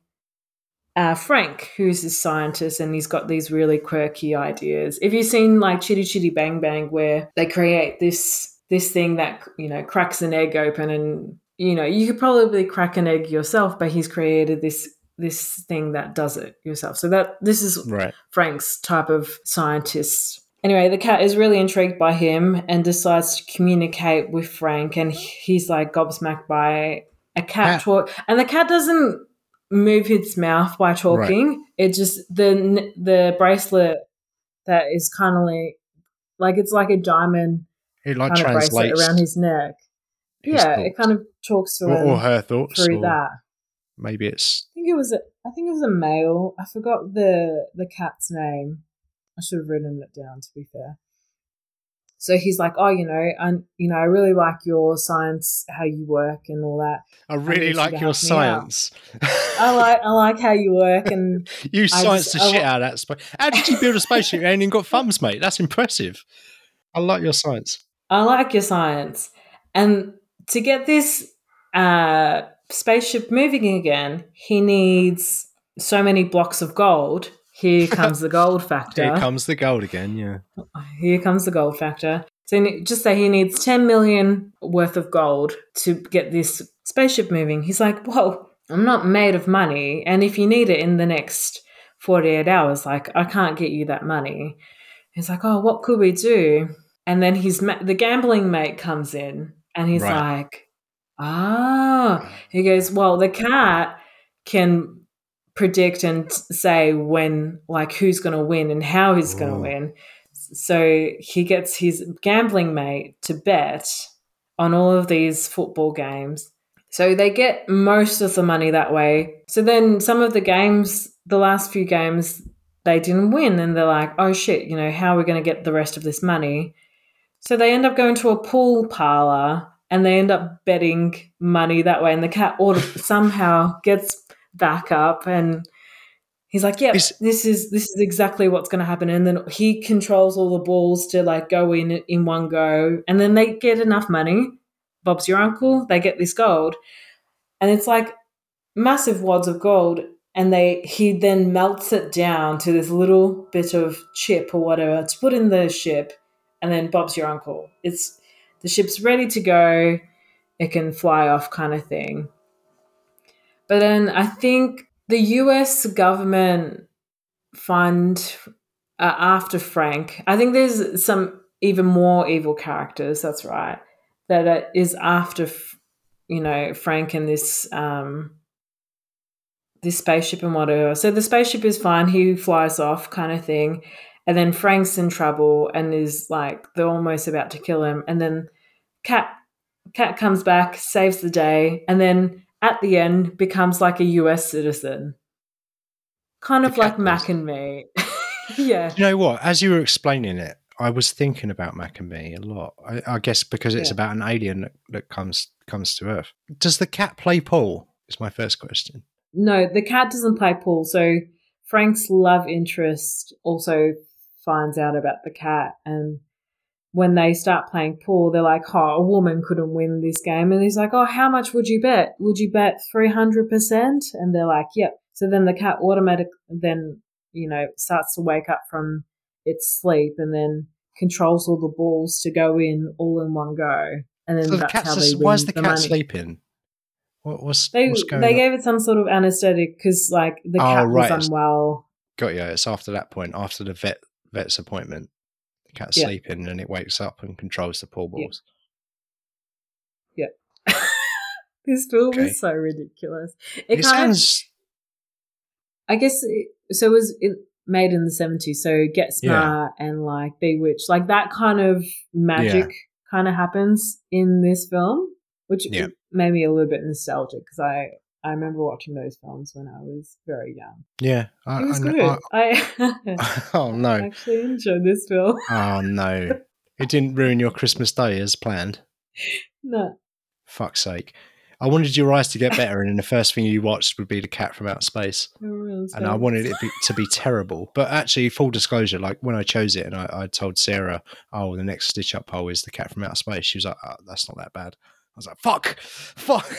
uh, Frank, who's a scientist, and he's got these really quirky ideas. If you've seen like Chitty Chitty Bang Bang, where they create this this thing that you know cracks an egg open, and you know you could probably crack an egg yourself, but he's created this this thing that does it yourself. So that this is Right. Frank's type of scientist anyway, the cat is really intrigued by him and decides to communicate with Frank, and he's like gobsmacked by a cat talk, and the cat doesn't move its mouth by talking. It just the the bracelet that is kind of like like it's like a diamond It like kind of bracelet translates around his neck. his yeah, it kind of talks to or, him or her thoughts. through or that. Maybe it's I think it was a I think it was a male. I forgot the the cat's name. I should have written it down to be fair. So he's like, oh, you know, and you know, I really like your science, how you work, and all that. I really you like to your help me out. science. I like, I like how you work, and you I science just- the I shit wa- out of that space. How did you build a spaceship? And you ain't even got thumbs, mate. That's impressive. I like your science. I like your science. And to get this uh, spaceship moving again, he needs so many blocks of gold. Here comes the gold factor. Here comes the gold again. Yeah. Here comes the gold factor. So just say he needs 10 million worth of gold to get this spaceship moving. He's like, whoa, I'm not made of money. And if you need it in the next 48 hours, like, I can't get you that money. He's like, oh, what could we do? And then his ma- the gambling mate comes in and he's Right. like, ah, he goes, well, the cat can predict and say when, like, who's going to win and how he's going to mm. win. So he gets his gambling mate to bet on all of these football games. So they get most of the money that way. So then some of the games, the last few games, they didn't win. And they're like, oh shit, you know, how are we going to get the rest of this money? So they end up going to a pool parlor and they end up betting money that way. And the cat order somehow gets back up and he's like, yeah Is- this is this is exactly what's going to happen." And then he controls all the balls to like go in in one go, and then they get enough money. Bob's your uncle. They get this gold, and it's like massive wads of gold. And they he then melts it down to this little bit of chip or whatever to put in the ship, and then Bob's your uncle. It's the ship's ready to go. It can fly off, kind of thing. But then I think the US government fund uh, after Frank. I think there's some even more evil characters. That's right. That uh, after, you know, Frank and this um, this spaceship and whatever. So the spaceship is fine. He flies off, kind of thing. And then Frank's in trouble and is like they're almost about to kill him. And then Cat Cat comes back, saves the day, and then at the end becomes like a US citizen. Kind of The like Mac and me. yeah. You know what? As you were explaining it, I was thinking about Mac and Me a lot. I, I guess because it's Yeah. about an alien that, that comes comes to Earth. Does the cat play Paul? Is my first question. No, the cat doesn't play pool. So Frank's love interest also finds out about the cat. And when they start playing pool, they're like, oh, a woman couldn't win this game. And he's like, oh, how much would you bet? Would you bet 300%? And they're like, yep. So then the cat automatic then, you know, starts to wake up from its sleep and then controls all the balls to go in all in one go. And then So the that's cat's how they win why is the, the cat money. sleeping? What, what's They they on? gave it some sort of anesthetic because like the Oh, cat right. was unwell. Got you. It's after that point, after the vet vet's appointment. The cat's Yeah. sleeping and it wakes up and controls the pool balls. Yeah. balls. This film Okay. is so ridiculous. It, It, kind of, I guess, it, so it was it made in the seventies. So Get Yeah. Smart and like Bewitched, like that kind of magic kind of happens in this film, which Yeah. made me a little bit nostalgic because I I remember watching those films when I was very young. yeah. I, It was I good. I, I- oh no! actually enjoyed this film. Oh no! It didn't ruin your Christmas day as planned. no, Fuck's sake! I wanted your eyes to get better, and the first thing you watched would be the cat from outer space, and I wanted it be, to be terrible. But actually, full disclosure, like when I chose it, and I, I told Sarah, "Oh, the next stitch up poll is the cat from outer space," she was like, oh, "That's not that bad." I was like, "Fuck, fuck."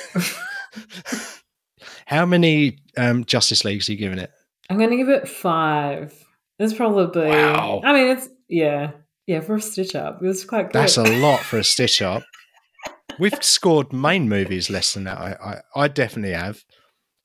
How many um, Justice Leagues are you giving it? I'm gonna give it five. It's probably. Wow. I mean, it's yeah, yeah for a stitch up. It was quite good. That's a lot for a stitch up. We've scored main movies less than that. I, I, I definitely have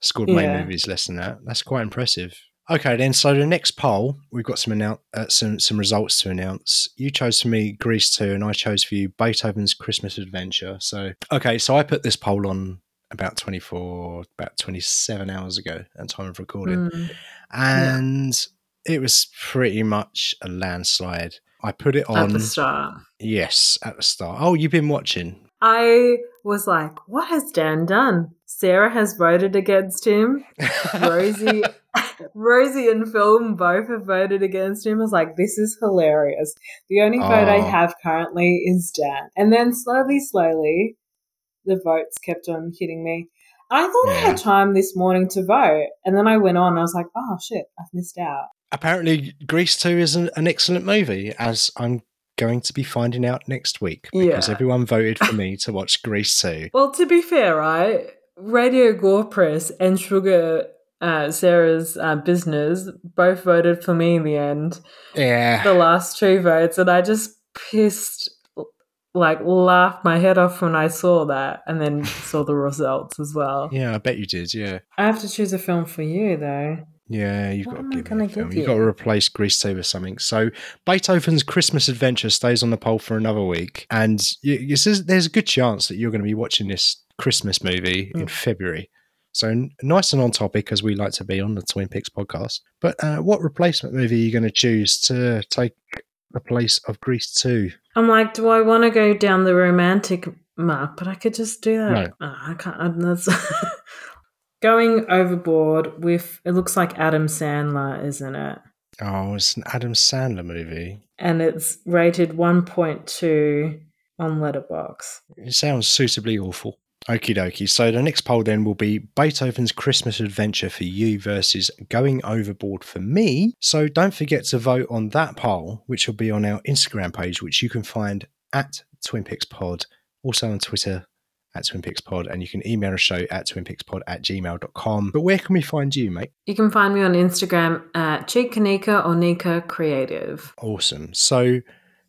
scored main Yeah. movies less than that. That's quite impressive. Okay, then. So the next poll, we've got some annou- uh, some some results to announce. You chose for me Grease two, and I chose for you Beethoven's Christmas Adventure. So okay, so I put this poll on about twenty four, about twenty seven hours ago at time of recording, Mm. and it was pretty much a landslide. I put it At on. the start. yes, at the start. Oh, you've been watching. I was like, what has Dan done? Sarah has voted against him. Rosie Rosie and Film both have voted against him. I was like, this is hilarious. The only vote I Oh. have currently is Dan. And then slowly, slowly, the votes kept on hitting me. I thought I had time this morning to vote. And then I went on and I was like, oh shit, I've missed out. Apparently, Grease 2 is an, an excellent movie, as I'm going to be finding out next week because Yeah. everyone voted for me to watch Grease 2. Well, to be fair, right? Radio Gore Press and Sugar uh, Sarah's uh, business both voted for me in the end. Yeah. the last two votes, and I just pissed, like, laughed my head off when I saw that, and then saw the results as well. Yeah, I bet you did. Yeah. I have to choose a film for you, though. Yeah, you've What got to give me a film. give You've got to replace Grease 2 with something. So, Beethoven's Christmas Adventure stays on the poll for another week. And y y- there's there's a good chance that you're going to be watching this Christmas movie in Mm. February. So, n- nice and on topic as we like to be on the Twin Peaks podcast. But uh, what replacement movie are you going to choose to take the place of Grease 2? I'm like, do I want to go down the romantic mark? But I could just do that. No. Oh, I can't. I'm- That's going overboard with. It looks like Adam Sandler, isn't it? Oh, it's an Adam Sandler movie. And it's rated 1.2 on Letterboxd. It sounds suitably awful. Okie dokie. So the next poll then will be Beethoven's Christmas Adventure for you versus Going Overboard for me. So don't forget to vote on that poll, which will be on our Instagram page, which you can find at Twin Peaks Pod, also on Twitter at Twin Peaks Pod, and you can email the show at twinpeakspod at gmail.com. But where can we find you, mate? You can find me on Instagram at Chikanika or Nika Creative. Awesome. So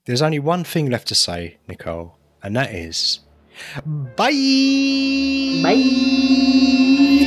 there's only one thing left to say, Nicole, and that is bye. Bye.